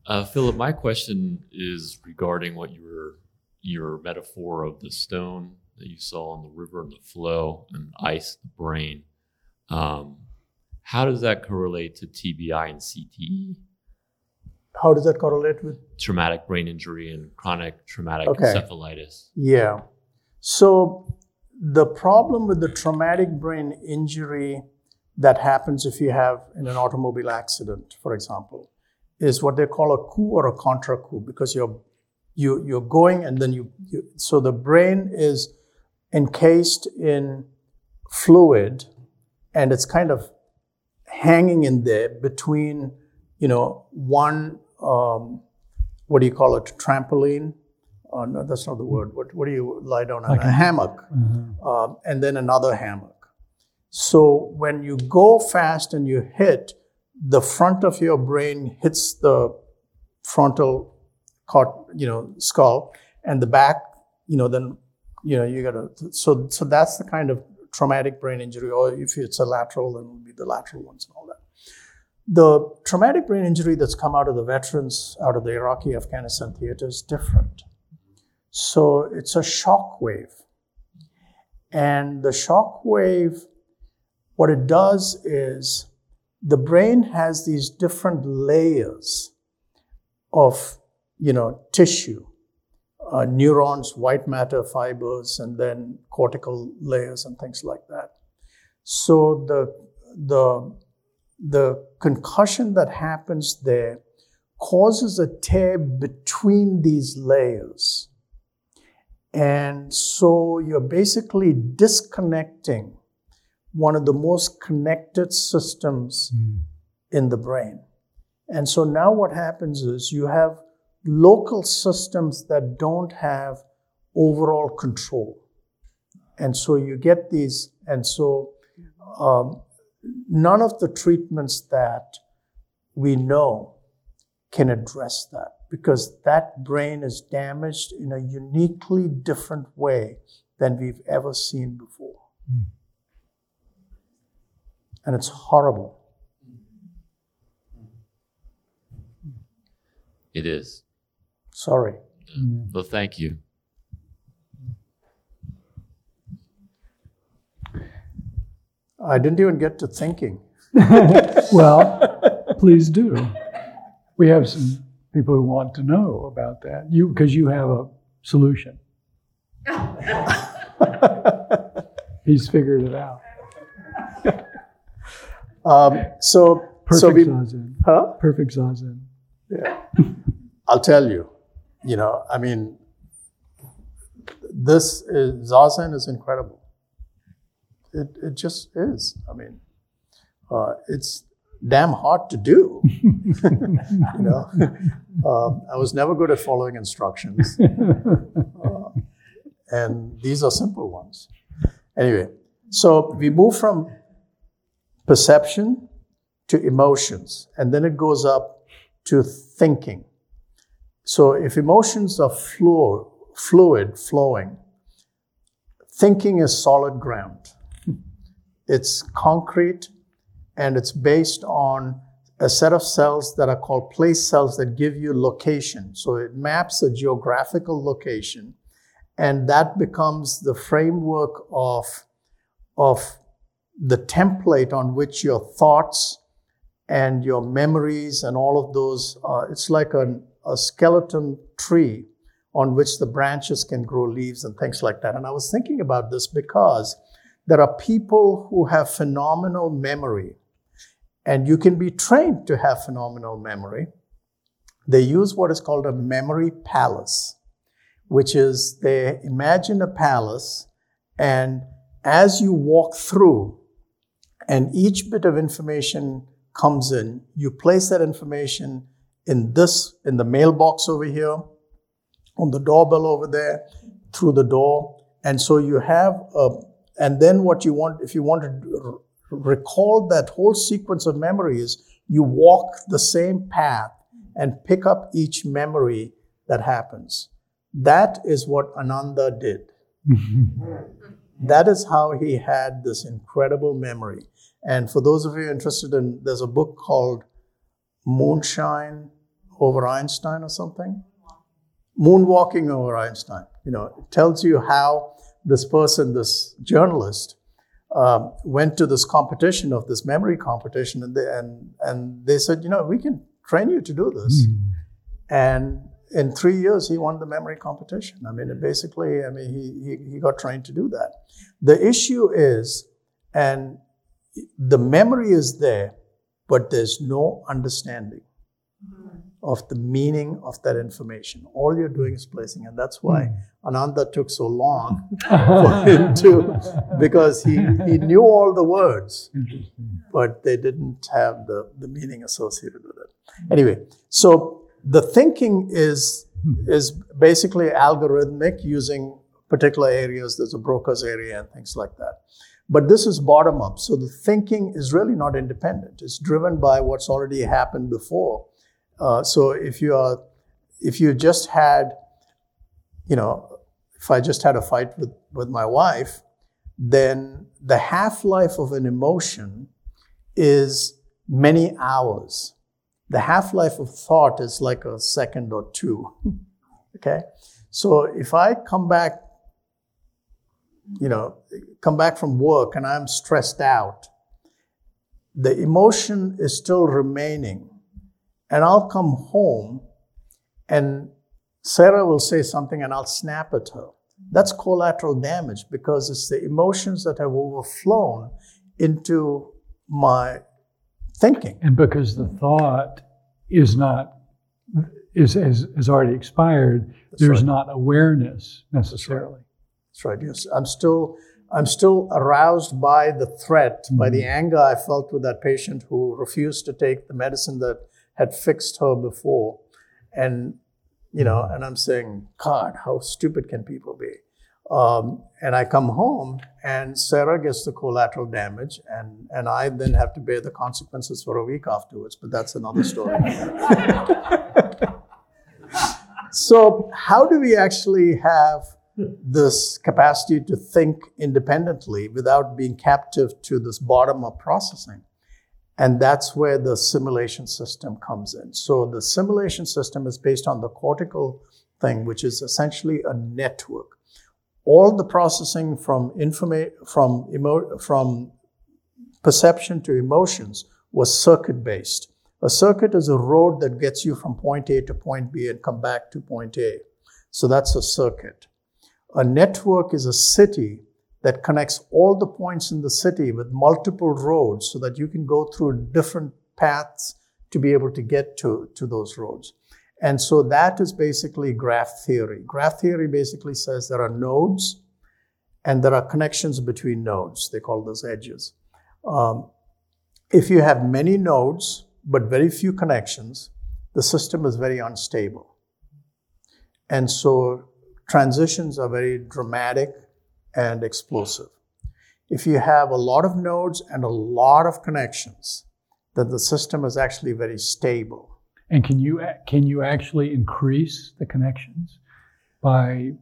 Uh, Philip, my question is regarding what you were your metaphor of the stone that you saw in the river and the flow and ice, the brain. Um, how does that correlate to TBI and CTE, How does that correlate with? traumatic brain injury and chronic traumatic Okay. encephalitis? Yeah. So the problem with the traumatic brain injury that happens if you have in an automobile accident, for example, is what they call a coup or a contra coup because you're you you're going and then you, you so the brain is encased in fluid and it's kind of hanging in there between you know one um, what do you call it trampoline? Oh no that's not the word. What, what do you lie down on? Like a hammock. Uh-huh. um, and then another hammock. So when you go fast and you hit, the front of your brain hits the frontal cort, you know, skull, and the back, you know, then you know you gotta. So so that's the kind of traumatic brain injury, or if it's a lateral, then it will be the lateral ones and all that. The traumatic brain injury that's come out of the veterans, out of the Iraqi Afghanistan theater is different. So it's a shock wave. And the shock wave, what it does is the brain has these different layers of, you know, tissue, uh, neurons, white matter fibers, and then cortical layers and things like that. So the the the concussion that happens there causes a tear between these layers. And so you're basically disconnecting one of the most connected systems in the brain. And so now what happens is you have local systems that don't have overall control. And so you get these, and so um, none of the treatments that we know can address that because that brain is damaged in a uniquely different way than we've ever seen before. And it's horrible. It is. Sorry. Well, thank you. I didn't even get to thinking. Well, please do. We have some people who want to know about that. You because you have a solution. He's figured it out. Um, so, Perfect so we, zazen. huh? Perfect zazen. Yeah. I'll tell you, you know, I mean, this is, Zazen is incredible. It, it just is. I mean, uh, it's damn hard to do. you know, um, I was never good at following instructions. Uh, and these are simple ones. Anyway, so we move from perception to emotions, and then it goes up to thinking. So if emotions are flu- fluid, flowing, thinking is solid ground. It's concrete and it's based on a set of cells that are called place cells that give you location. So it maps a geographical location and that becomes the framework of, of the template on which your thoughts and your memories and all of those, uh, it's like a, a skeleton tree on which the branches can grow leaves and things like that. And I was thinking about this because there are people who have phenomenal memory, and you can be trained to have phenomenal memory. They use what is called a memory palace, which is they imagine a palace and as you walk through and each bit of information comes in, you place that information in this, in the mailbox over here, on the doorbell over there, through the door. And so you have a, and then what you want, if you want to recall that whole sequence of memories, you walk the same path and pick up each memory that happens. That is what Ananda did. that is how he had this incredible memory. And for those of you interested in, there's a book called Moonshine over Einstein or something. Moonwalking over Einstein. You know, it tells you how this person, this journalist, um, went to this competition of this memory competition, and they, and and they said, you know, we can train you to do this. Mm. And in three years, he won the memory competition. I mean, basically, I mean, he, he he got trained to do that. The issue is, and the memory is there, but there's no understanding of the meaning of that information. All you're doing is placing, and that's why hmm. Ananda took so long for him to, because he, he knew all the words, but they didn't have the, the meaning associated with it. Anyway, so the thinking is hmm. is basically algorithmic using particular areas. There's a Broca's area and things like that. But this is bottom up. So the thinking is really not independent. It's driven by what's already happened before. Uh, so if you are, if you just had, you know, if I just had a fight with, with my wife, then the half life of an emotion is many hours. The half life of thought is like a second or two. okay? So if I come back, you know, come back from work and I'm stressed out, the emotion is still remaining. And I'll come home and Sarah will say something and I'll snap at her. That's collateral damage because it's the emotions that have overflown into my thinking. And because the thought is not is is, is already expired, That's there's right. not awareness necessarily. That's right. Yes, I'm still I'm still aroused by the threat, by mm-hmm. the anger I felt with that patient who refused to take the medicine that had fixed her before, and you know, and I'm saying, God, how stupid can people be? Um, and I come home, and Sarah gets the collateral damage, and and I then have to bear the consequences for a week afterwards. But that's another story. so, how do we actually have this capacity to think independently without being captive to this bottom up processing. And that's where the simulation system comes in. So the simulation system is based on the cortical thing, which is essentially a network. All the processing from informa- from emo- from perception to emotions was circuit based. A circuit is a road that gets you from point A to point B and come back to point A. So that's a circuit. A network is a city that connects all the points in the city with multiple roads so that you can go through different paths to be able to get to, to those roads. And so that is basically graph theory. Graph theory basically says there are nodes and there are connections between nodes. They call those edges. Um, if you have many nodes but very few connections, the system is very unstable. And so transitions are very dramatic and explosive. If you have a lot of nodes and a lot of connections, then the system is actually very stable. And can you can you actually increase the connections by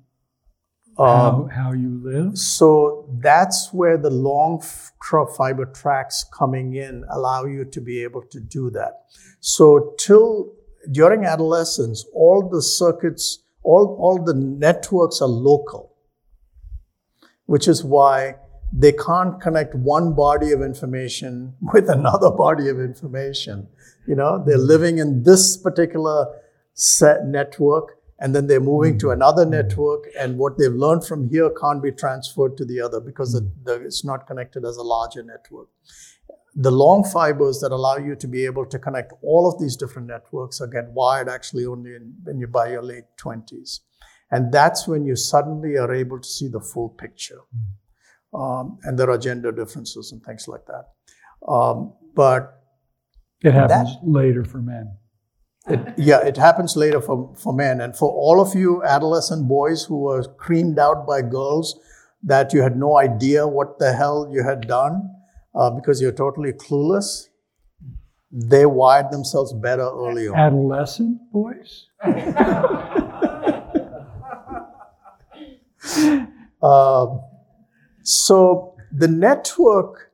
how, Um, how you live? so that's where the long fiber tracks coming in allow you to be able to do that. So till during adolescence, all the circuits, all, all the networks are local, which is why they can't connect one body of information with another body of information. You know, they're mm-hmm. living in this particular set network and then they're moving to mm-hmm. another network and what they've learned from here can't be transferred to the other because the, the, it's not connected as a larger network. The long fibers that allow you to be able to connect all of these different networks are get wired actually only in, when you're by your late 20s and that's when you suddenly are able to see the full picture um, and there are gender differences and things like that. Um, but It happens later for men. it, yeah, it happens later for, for men. And for all of you adolescent boys who were creamed out by girls that you had no idea what the hell you had done uh, because you're totally clueless, they wired themselves better early on. Adolescent boys? Um, so the network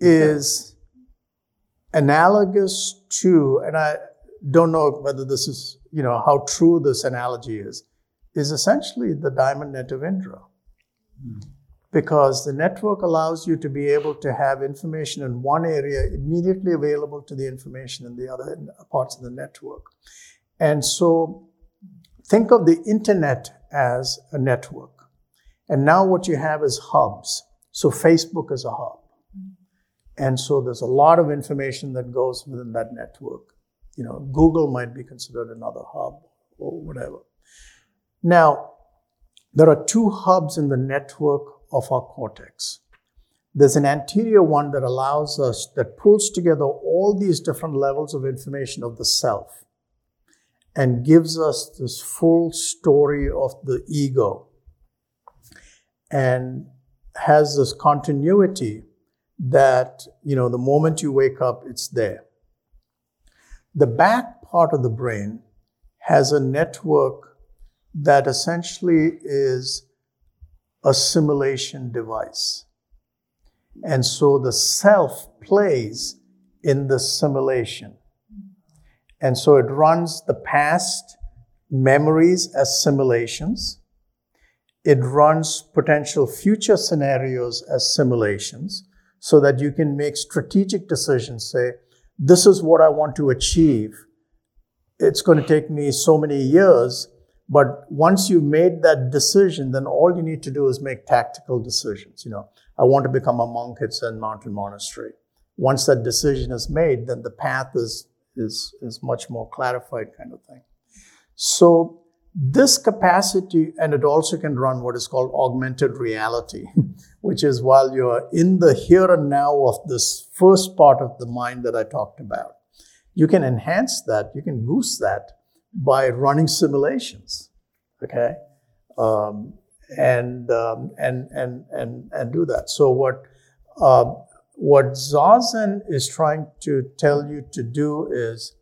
is analogous to, and I don't know whether this is, you know, how true this analogy is, is essentially the diamond net of Indra. Because the network allows you to be able to have information in one area immediately available to the information in the other parts of the network. And so think of the internet as a network. And now what you have is hubs. So Facebook is a hub. And so there's a lot of information that goes within that network. You know, Google might be considered another hub or whatever. Now, there are two hubs in the network of our cortex. There's an anterior one that allows us, that pulls together all these different levels of information of the self and gives us this full story of the ego and has this continuity that, you know, the moment you wake up, it's there. The back part of the brain has a network that essentially is a simulation device. And so the self plays in the simulation. And so it runs the past memories as simulations. It runs potential future scenarios as simulations so that you can make strategic decisions. Say, this is what I want to achieve. It's going to take me so many years. But once you've made that decision, then all you need to do is make tactical decisions. You know, I want to become a monk at Zen Mountain Monastery. Once that decision is made, then the path is, is, is much more clarified kind of thing. So this capacity, and it also can run what is called augmented reality, which is while you're in the here and now of this first part of the mind that I talked about, you can enhance that, you can boost that by running simulations, okay, um, and, um, and and and and do that. So what uh, what Zazen is trying to tell you to do is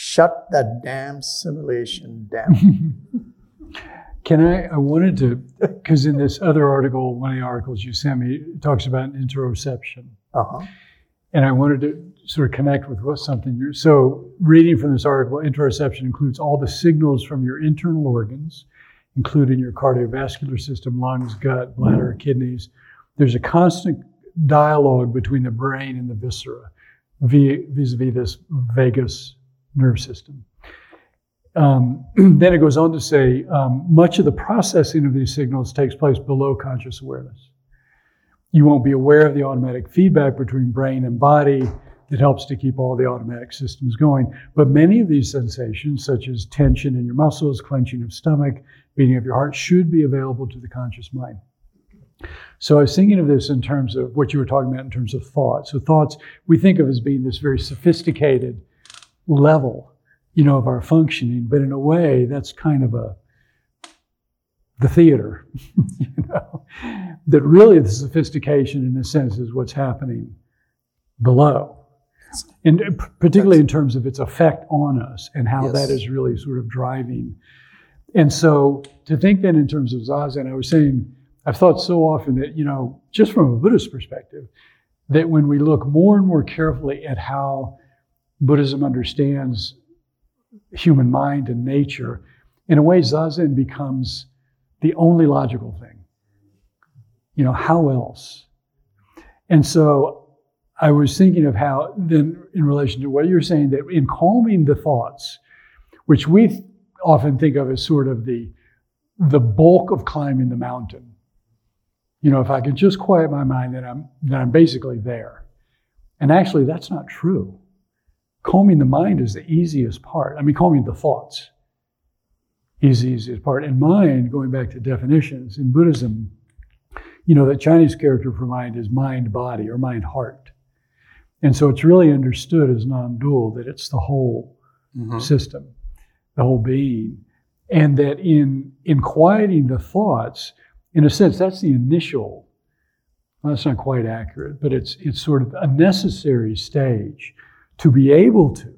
shut that damn simulation down. Can I? I wanted to, because in this other article, one of the articles you sent me, it talks about interoception. uh-huh. And I wanted to sort of connect with what something you're. So, reading from this article, interoception includes all the signals from your internal organs, including your cardiovascular system, lungs, gut, bladder, kidneys. There's a constant dialogue between the brain and the viscera vis a vis this vagus nerve system. Um, then it goes on to say um, much of the processing of these signals takes place below conscious awareness. You won't be aware of the automatic feedback between brain and body that helps to keep all the automatic systems going. But many of these sensations, such as tension in your muscles, clenching of stomach, beating of your heart, should be available to the conscious mind. So I was thinking of this in terms of what you were talking about in terms of thoughts. So thoughts we think of as being this very sophisticated level, you know, of our functioning, but in a way that's kind of a the theater, you know, that really the sophistication in a sense is what's happening below. And particularly in terms of its effect on us and how Yes. that is really sort of driving. And so to think then in terms of Zazen, I was saying, I've thought so often that, you know, just from a Buddhist perspective, that when we look more and more carefully at how Buddhism understands human mind and nature, in a way, Zazen becomes the only logical thing. You know, how else? And so I was thinking of how, then, in relation to what you're saying, that in calming the thoughts, which we often think of as sort of the, the bulk of climbing the mountain. You know, if I can just quiet my mind, then I'm, then I'm basically there. And actually, that's not true. Calming the mind is the easiest part. I mean, calming the thoughts is the easiest part. And mind, going back to definitions in Buddhism, you know, the Chinese character for mind is mind body or mind heart. And so it's really understood as non dual that it's the whole Mhm. system, the whole being. And that in, in quieting the thoughts, in a sense, that's the initial, well, that's not quite accurate, but it's, it's sort of a necessary stage to be able to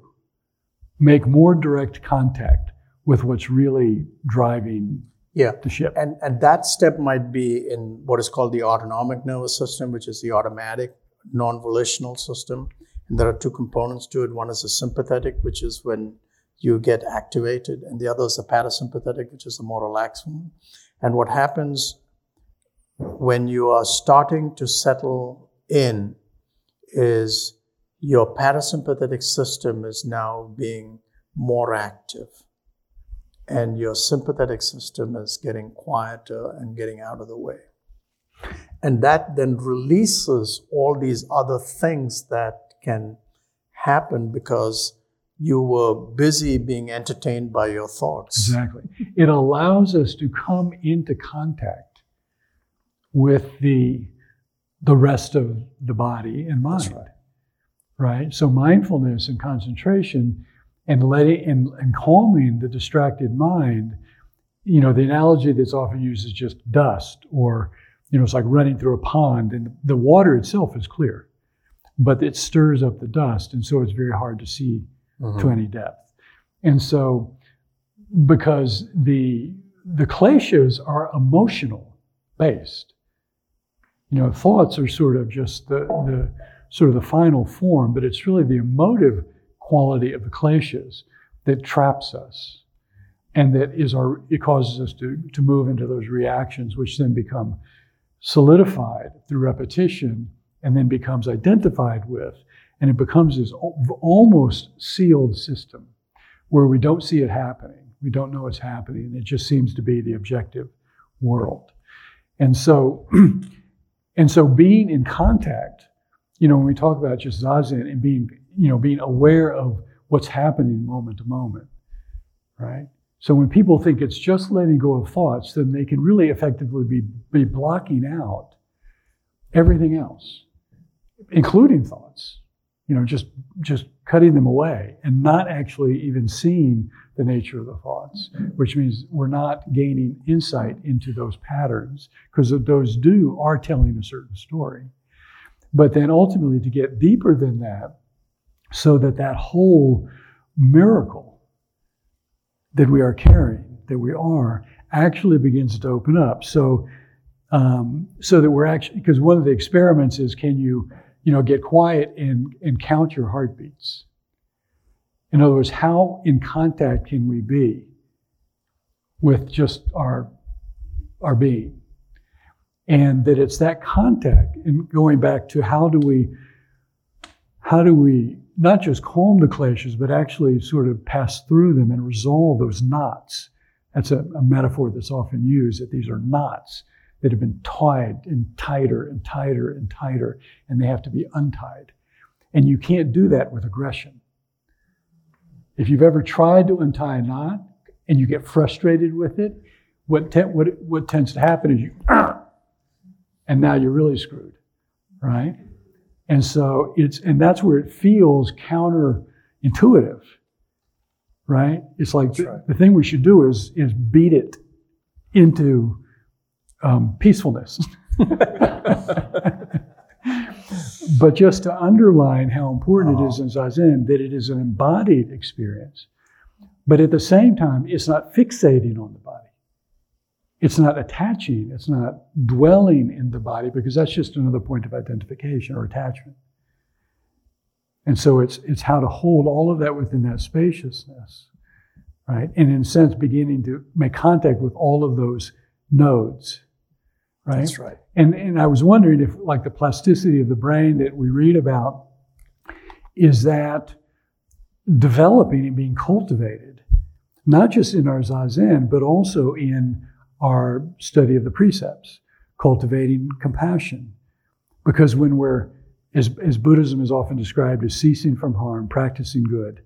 make more direct contact with what's really driving Yeah. the ship. And, and that step might be in what is called the autonomic nervous system, which is the automatic, non volitional system. And there are two components to it. One is the sympathetic, which is when you get activated, and the other is the parasympathetic, which is the more relaxed one. And what happens when you are starting to settle in is your parasympathetic system is now being more active and your sympathetic system is getting quieter and getting out of the way. And that then releases all these other things that can happen because you were busy being entertained by your thoughts. Exactly. It allows us to come into contact with the the rest of the body and mind. Right. So mindfulness and concentration and letting and, and calming the distracted mind, you know, the analogy that's often used is just dust or, you know, it's like running through a pond and the water itself is clear, but it stirs up the dust and so it's very hard to see to mm-hmm. any depth. And so, because the the kleshas are emotional based, you know, thoughts are sort of just the, the sort of the final form, but it's really the emotive quality of the kleshas that traps us, and that is our it causes us to to move into those reactions, which then become solidified through repetition, and then becomes identified with and it becomes this almost sealed system where we don't see it happening. We don't know it's happening. It just seems to be the objective world. And so, and so being in contact, you know, when we talk about just zazen and being, you know, being aware of what's happening moment to moment, right? So when people think it's just letting go of thoughts, then they can really effectively be, be blocking out everything else, including thoughts you know, just just cutting them away and not actually even seeing the nature of the thoughts, which means we're not gaining insight into those patterns because those do are telling a certain story. But then ultimately to get deeper than that, so that that whole miracle that we are carrying, that we are, actually begins to open up. So, um, so that we're actually because one of the experiments is can you you know, get quiet and, and count your heartbeats. In other words, how in contact can we be with just our, our being? And that it's that contact, and going back to how do we, how do we not just calm the kleshas, but actually sort of pass through them and resolve those knots. That's a, a metaphor that's often used, that these are knots that have been tied and tighter and tighter and tighter, and they have to be untied. And you can't do that with aggression. If you've ever tried to untie a knot and you get frustrated with it, what, te- what, what tends to happen is you, and now you're really screwed, right? And so it's, and that's where it feels counterintuitive, right? It's like the, right. the thing we should do is, is beat it into um, peacefulness. but just to underline how important it is in Zazen that it is an embodied experience. But at the same time, it's not fixating on the body. It's not attaching, it's not dwelling in the body because that's just another point of identification or attachment. And so it's, it's how to hold all of that within that spaciousness, right? And in a sense, beginning to make contact with all of those nodes, right? That's right. And, and I was wondering if, like, the plasticity of the brain that we read about, is that developing and being cultivated, not just in our zazen, but also in our study of the precepts, cultivating compassion. Because when we're, as, as Buddhism is often described as ceasing from harm, practicing good,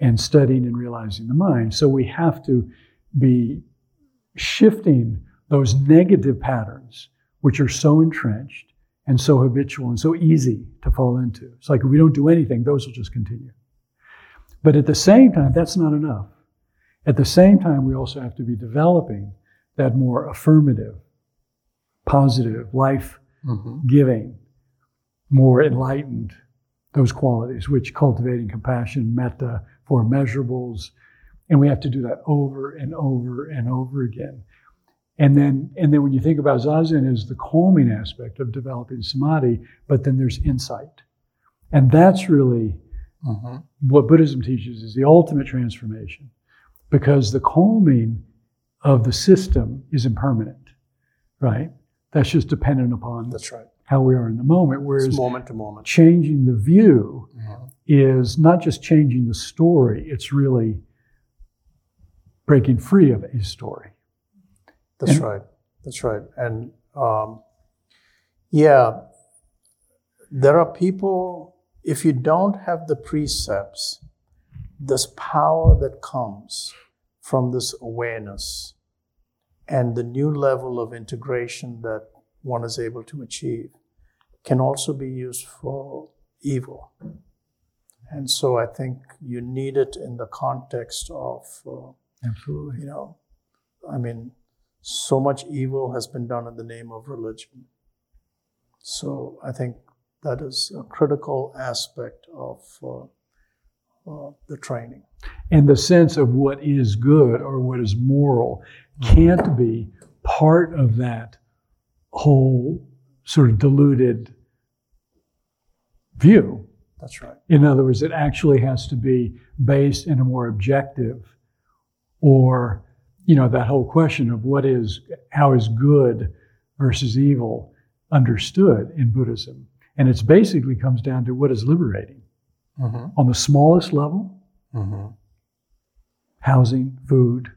and studying and realizing the mind. So we have to be shifting those negative patterns which are so entrenched and so habitual and so easy to fall into. It's like if we don't do anything, those will just continue. But at the same time, that's not enough. At the same time, we also have to be developing that more affirmative, positive, life giving, mm-hmm. more enlightened, those qualities, which cultivating compassion, metta, four immeasurables. And we have to do that over and over and over again. And then, and then when you think about zazen as the calming aspect of developing samadhi, but then there's insight. And that's really mm-hmm. what Buddhism teaches is the ultimate transformation. Because the calming of the system is impermanent, right? That's just dependent upon That's right. how we are in the moment. Whereas It's moment to moment. changing the view is not just changing the story, it's really breaking free of a story. That's And- right. That's right. And um, yeah, there are people, if you don't have the precepts, this power that comes from this awareness and the new level of integration that one is able to achieve can also be used for evil. And so I think you need it in the context of. Uh, Absolutely. you know i mean so much evil has been done in the name of religion so i think that is a critical aspect of uh, uh, the training And the sense of what is good or what is moral can't be part of that whole sort of diluted view. that's right In other words, it actually has to be based in a more objective or, you know, that whole question of what is, how is good versus evil understood in Buddhism. And it's basically comes down to what is liberating mm-hmm. on the smallest level Mm-hmm. housing, food,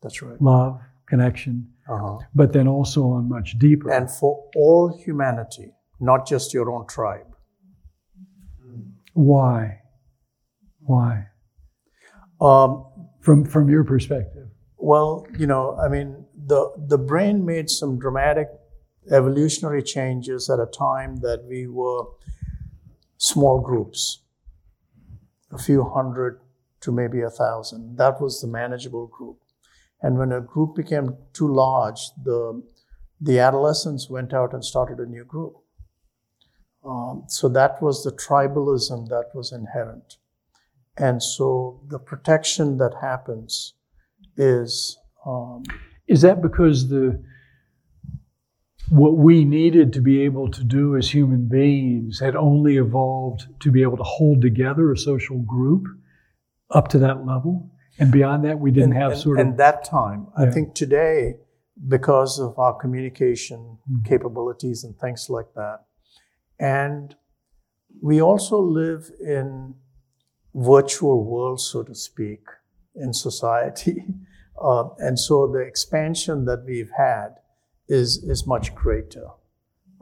that's right love, connection, uh-huh. but then also on much deeper. and for all humanity not just your own tribe why? Why? um, From, from your perspective. Well, you know, I mean, the the brain made some dramatic evolutionary changes at a time that we were small groups, a few hundred to maybe a thousand. That was the manageable group. And when a group became too large, the the adolescents went out and started a new group. Um, so that was the tribalism that was inherent. And so the protection that happens is um, Is that because the what we needed to be able to do as human beings had only evolved to be able to hold together a social group up to that level? And beyond that, we didn't and, have and- sort and of. that time. I think today, because of our communication Mm-hmm. capabilities and things like that, and we also live in virtual worlds, so to speak, in society, uh, and so the expansion that we've had is is much greater.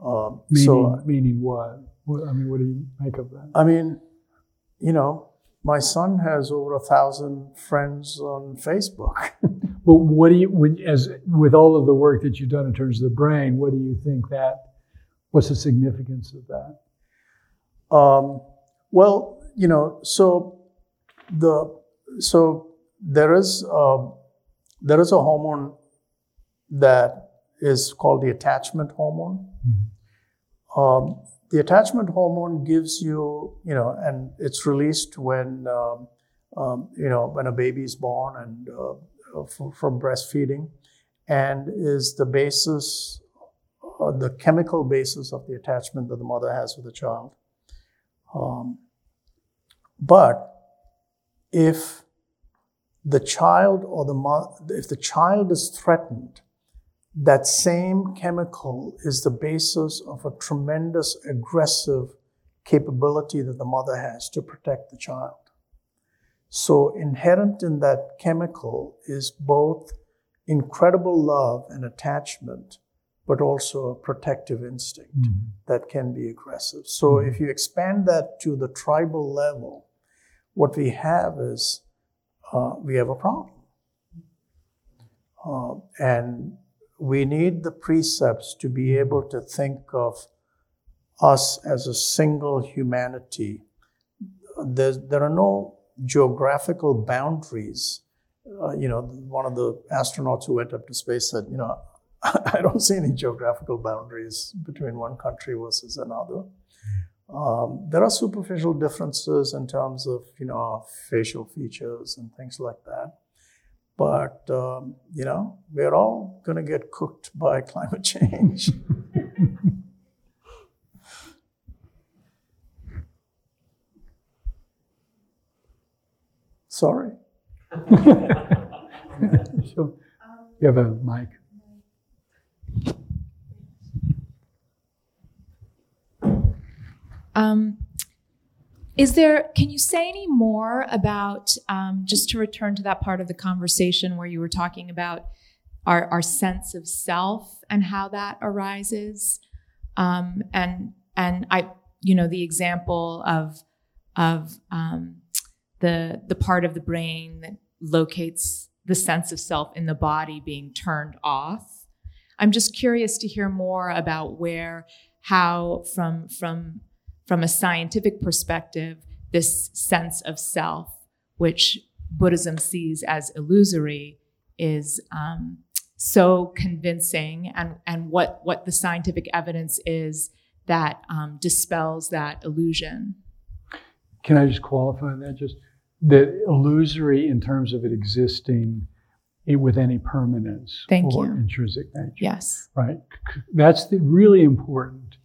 Um, meaning, so meaning what? what? I mean, what do you make of that? I mean, you know, my son has over a thousand friends on Facebook. But what do you, when, as with all of the work that you've done in terms of the brain, what do you think that? What's the significance of that? Um, well, you know, so the so there is um, there is a hormone that is called the attachment hormone. Um, the attachment hormone gives you, you know, and it's released when um, um, you know when a baby is born and uh, from, from breastfeeding, and is the basis, uh, the chemical basis of the attachment that the mother has with the child. Um, but if the child or the mo- if the child is threatened, that same chemical is the basis of a tremendous aggressive capability that the mother has to protect the child. So inherent in that chemical is both incredible love and attachment, but also a protective instinct that can be aggressive. So if you expand that to the tribal level, what we have is uh, we have a problem. Uh, and we need the precepts to be able to think of us as a single humanity. There's, there are no geographical boundaries. Uh, you know, one of the astronauts who went up to space said, you know, I don't see any geographical boundaries between one country versus another. Um, there are superficial differences in terms of, you know, facial features and things like that. But, um, you know, we're all going to get cooked by climate change. Sorry. so you have a mic. Um, is there, can you say any more about, um, just to return to that part of the conversation where you were talking about our, our sense of self and how that arises? Um, and, and I, you know, the example of, of, um, the, the part of the brain that locates the sense of self in the body being turned off. I'm just curious to hear more about where, how, from, from from a scientific perspective, this sense of self, which Buddhism sees as illusory, is um, so convincing, and, and what, what the scientific evidence is that um, dispels that illusion. Can I just qualify that? Just that illusory in terms of it existing with any permanence Thank or you. intrinsic nature. Yes. Right. That's the, really important.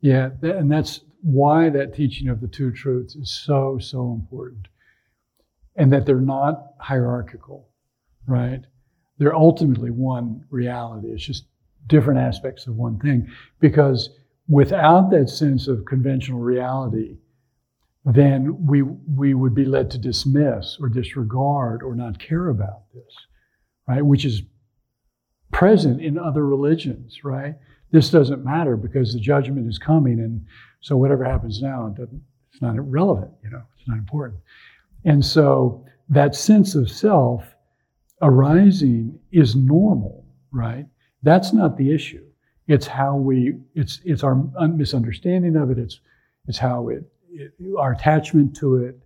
Yeah, and that's why that teaching of the two truths is so, so important. And that they're not hierarchical, right? They're ultimately one reality. It's just different aspects of one thing. Because without that sense of conventional reality, then we, we would be led to dismiss or disregard or not care about this, right? Which is present in other religions, right? This doesn't matter because the judgment is coming and so whatever happens now, it doesn't, it's not relevant, you know, it's not important. And so that sense of self arising is normal, right? That's not the issue. It's how we, it's, it's our misunderstanding of it. It's, it's how it, it our attachment to it.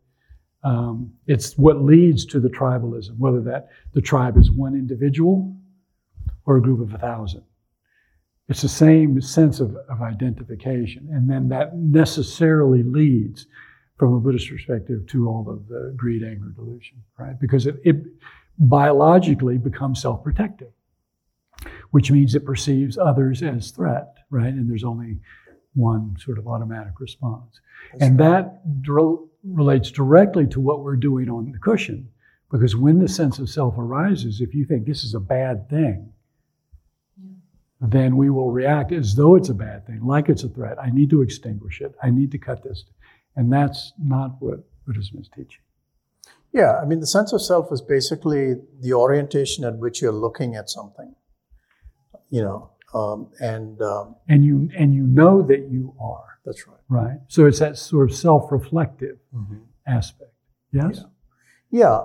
Um, it's what leads to the tribalism, whether that the tribe is one individual or a group of a thousand. It's the same sense of, of identification. And then that necessarily leads, from a Buddhist perspective, to all of the greed, anger, delusion, right? Because it, it biologically becomes self protective, which means it perceives others as threat, right? And there's only one sort of automatic response. That's and right. that dr- relates directly to what we're doing on the cushion. Because when the sense of self arises, if you think this is a bad thing, then we will react as though it's a bad thing, like it's a threat. I need to extinguish it. I need to cut this. And that's not what Buddhism is teaching. Yeah, I mean, the sense of self is basically the orientation at which you're looking at something. You know, um, and um, and you and you know that you are. That's right. Right. So it's that sort of self-reflective mm-hmm. aspect. Yes. Yeah. yeah.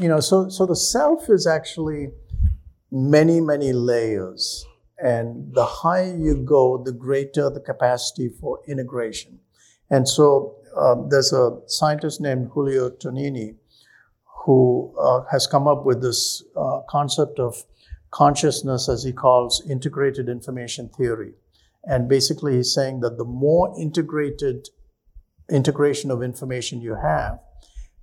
You know, so so the self is actually many, many layers. And the higher you go, the greater the capacity for integration. And so um, there's a scientist named Giulio Tononi who uh, has come up with this uh, concept of consciousness, as he calls integrated information theory. And basically, he's saying that the more integrated integration of information you have,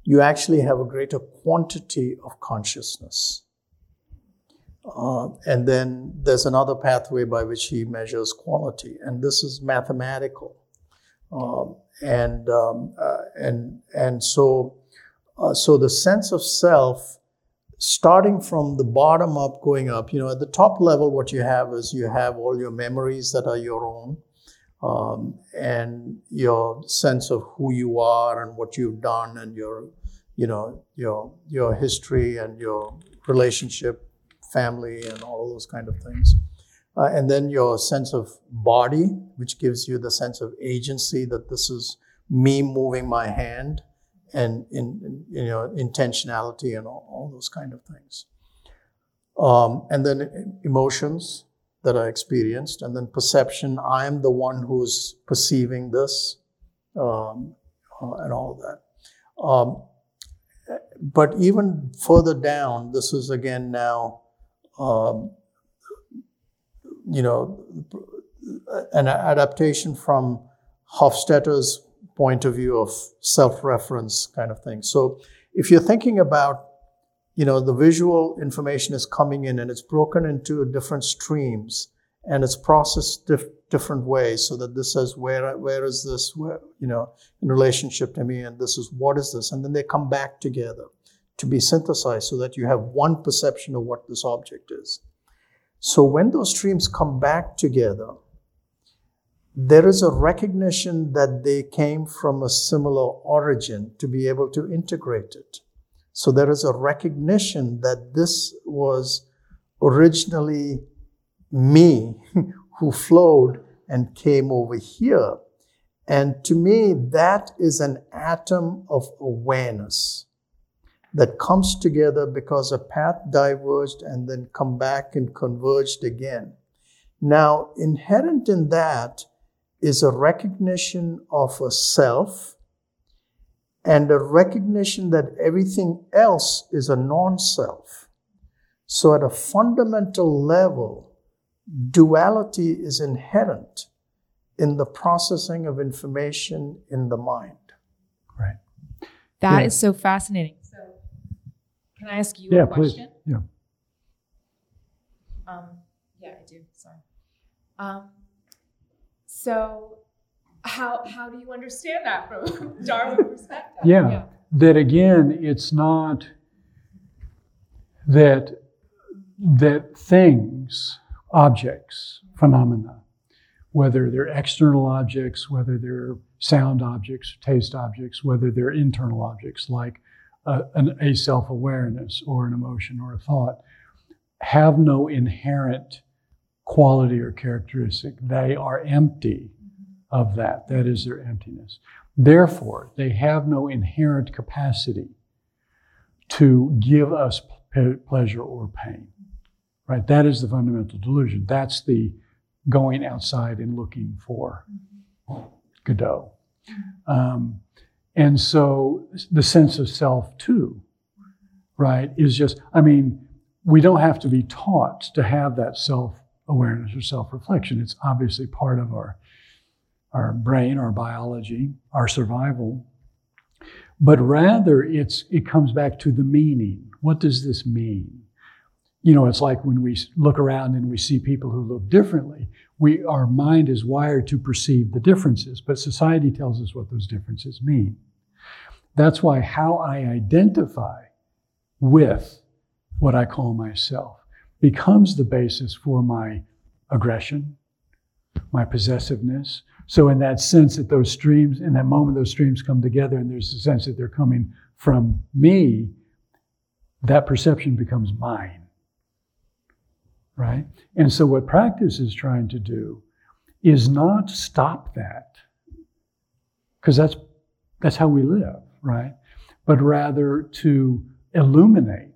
you actually have a greater quantity of consciousness. Uh, and then there's another pathway by which he measures quality, and this is mathematical. Um, and um, uh, and and so uh, so the sense of self, starting from the bottom up, going up. You know, at the top level, what you have is you have all your memories that are your own, um, and your sense of who you are and what you've done, and your you know your your history and your relationship family and all those kind of things. Uh, and then your sense of body, which gives you the sense of agency that this is me moving my hand and in, in you know intentionality and all, all, those kind of things. Um, and then emotions that I experienced, and then perception. I am the one who's perceiving this, um, uh, and all that. Um, but even further down, this is again now, um, you know, an adaptation from Hofstadter's point of view of self-reference kind of thing. So if you're thinking about, you know, the visual information is coming in and it's broken into different streams and it's processed dif- different ways so that this says where where is this? Where, you know in relationship to me and this is what is this? And then they come back together to be synthesized so that you have one perception of what this object is so when those streams come back together there is a recognition that they came from a similar origin to be able to integrate it. So there is a recognition that this was originally me who flowed and came over here. And to me, that is an atom of awareness that comes together because a path diverged and then come back and converged again. Now, inherent in that is a recognition of a self and a recognition that everything else is a non self. So, at a fundamental level, duality is inherent in the processing of information in the mind. Right. That Yeah. is so fascinating. Can I ask you Yeah, a please. question? Yeah. Um, yeah, I do. Sorry. Um, so, how how do you understand that from Darwin perspective? Yeah. That again, it's not that that things, objects, phenomena, whether they're external objects, whether they're sound objects, taste objects, whether they're internal objects like a, an, a self awareness or an emotion or a thought, have no inherent quality or characteristic. They are empty of that. That is their emptiness. Therefore, they have no inherent capacity to give us pleasure or pain. Right? That is the fundamental delusion. That's the going outside and looking for Godot. Um, and so the sense of self, too, right, is just, I mean, we don't have to be taught to have that self awareness or self reflection. It's obviously part of our, our brain, our biology, our survival. But rather, it's, it comes back to the meaning. What does this mean? You know, it's like when we look around and we see people who look differently, we, our mind is wired to perceive the differences, but society tells us what those differences mean. That's why how I identify with what I call myself becomes the basis for my aggression, my possessiveness. So, in that sense, that those streams, in that moment, those streams come together, and there's a sense that they're coming from me, that perception becomes mine. Right? And so, what practice is trying to do is not stop that, because that's, that's how we live, right? But rather to illuminate,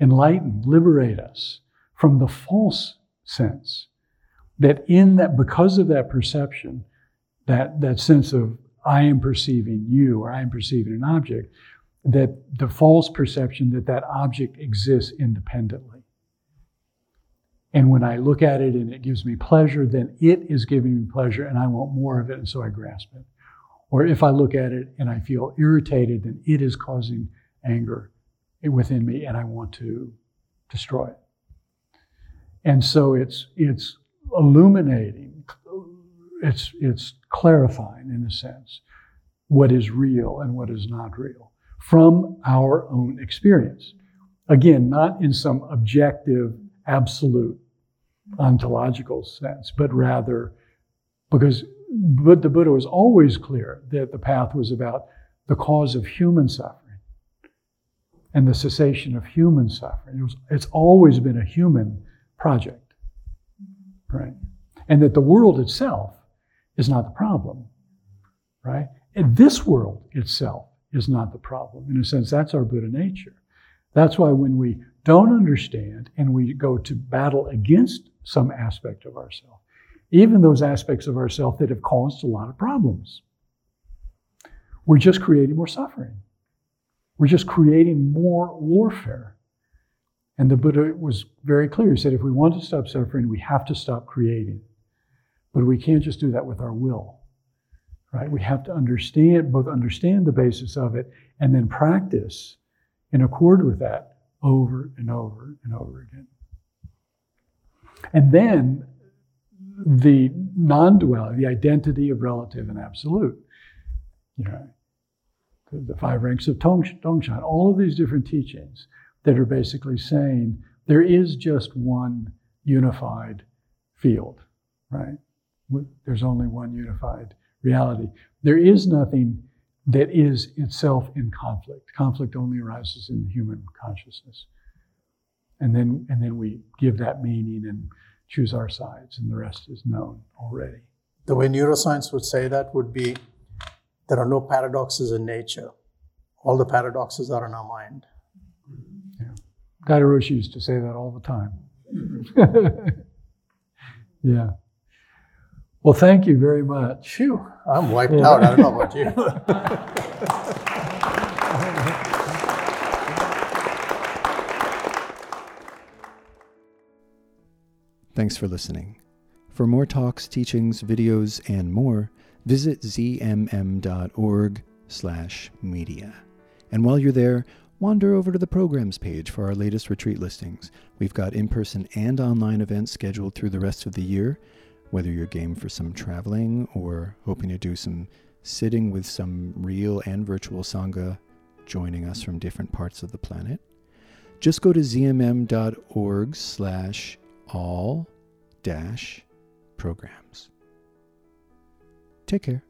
enlighten, liberate us from the false sense that in that, because of that perception, that, that sense of I am perceiving you or I am perceiving an object, that the false perception that that object exists independently. And when I look at it and it gives me pleasure, then it is giving me pleasure and I want more of it, and so I grasp it. Or if I look at it and I feel irritated, then it is causing anger within me and I want to destroy it. And so it's, it's illuminating, it's, it's clarifying in a sense what is real and what is not real from our own experience. Again, not in some objective, absolute, ontological sense, but rather because but the Buddha was always clear that the path was about the cause of human suffering and the cessation of human suffering. It was, it's always been a human project, right? And that the world itself is not the problem, right? And this world itself is not the problem. In a sense, that's our Buddha nature. That's why when we don't understand and we go to battle against some aspect of ourself, even those aspects of ourself that have caused a lot of problems, we're just creating more suffering. We're just creating more warfare. And the Buddha was very clear. He said, if we want to stop suffering, we have to stop creating. But we can't just do that with our will. Right? We have to understand, both understand the basis of it and then practice in accord with that over and over and over again. And then the non duality, the identity of relative and absolute. You know, the five ranks of Dongshan, all of these different teachings that are basically saying there is just one unified field, right? There's only one unified reality. There is nothing that is itself in conflict. Conflict only arises in the human consciousness. And then, and then we give that meaning and choose our sides, and the rest is known already. The way neuroscience would say that would be there are no paradoxes in nature. All the paradoxes are in our mind. Yeah. Guy used to say that all the time. yeah. Well, thank you very much. Phew, I'm wiped yeah. out. I don't know about you. Thanks for listening. For more talks, teachings, videos, and more, visit zmm.org slash media. And while you're there, wander over to the programs page for our latest retreat listings. We've got in-person and online events scheduled through the rest of the year, whether you're game for some traveling or hoping to do some sitting with some real and virtual Sangha joining us from different parts of the planet. Just go to zmm.org slash all dash programs. Take care.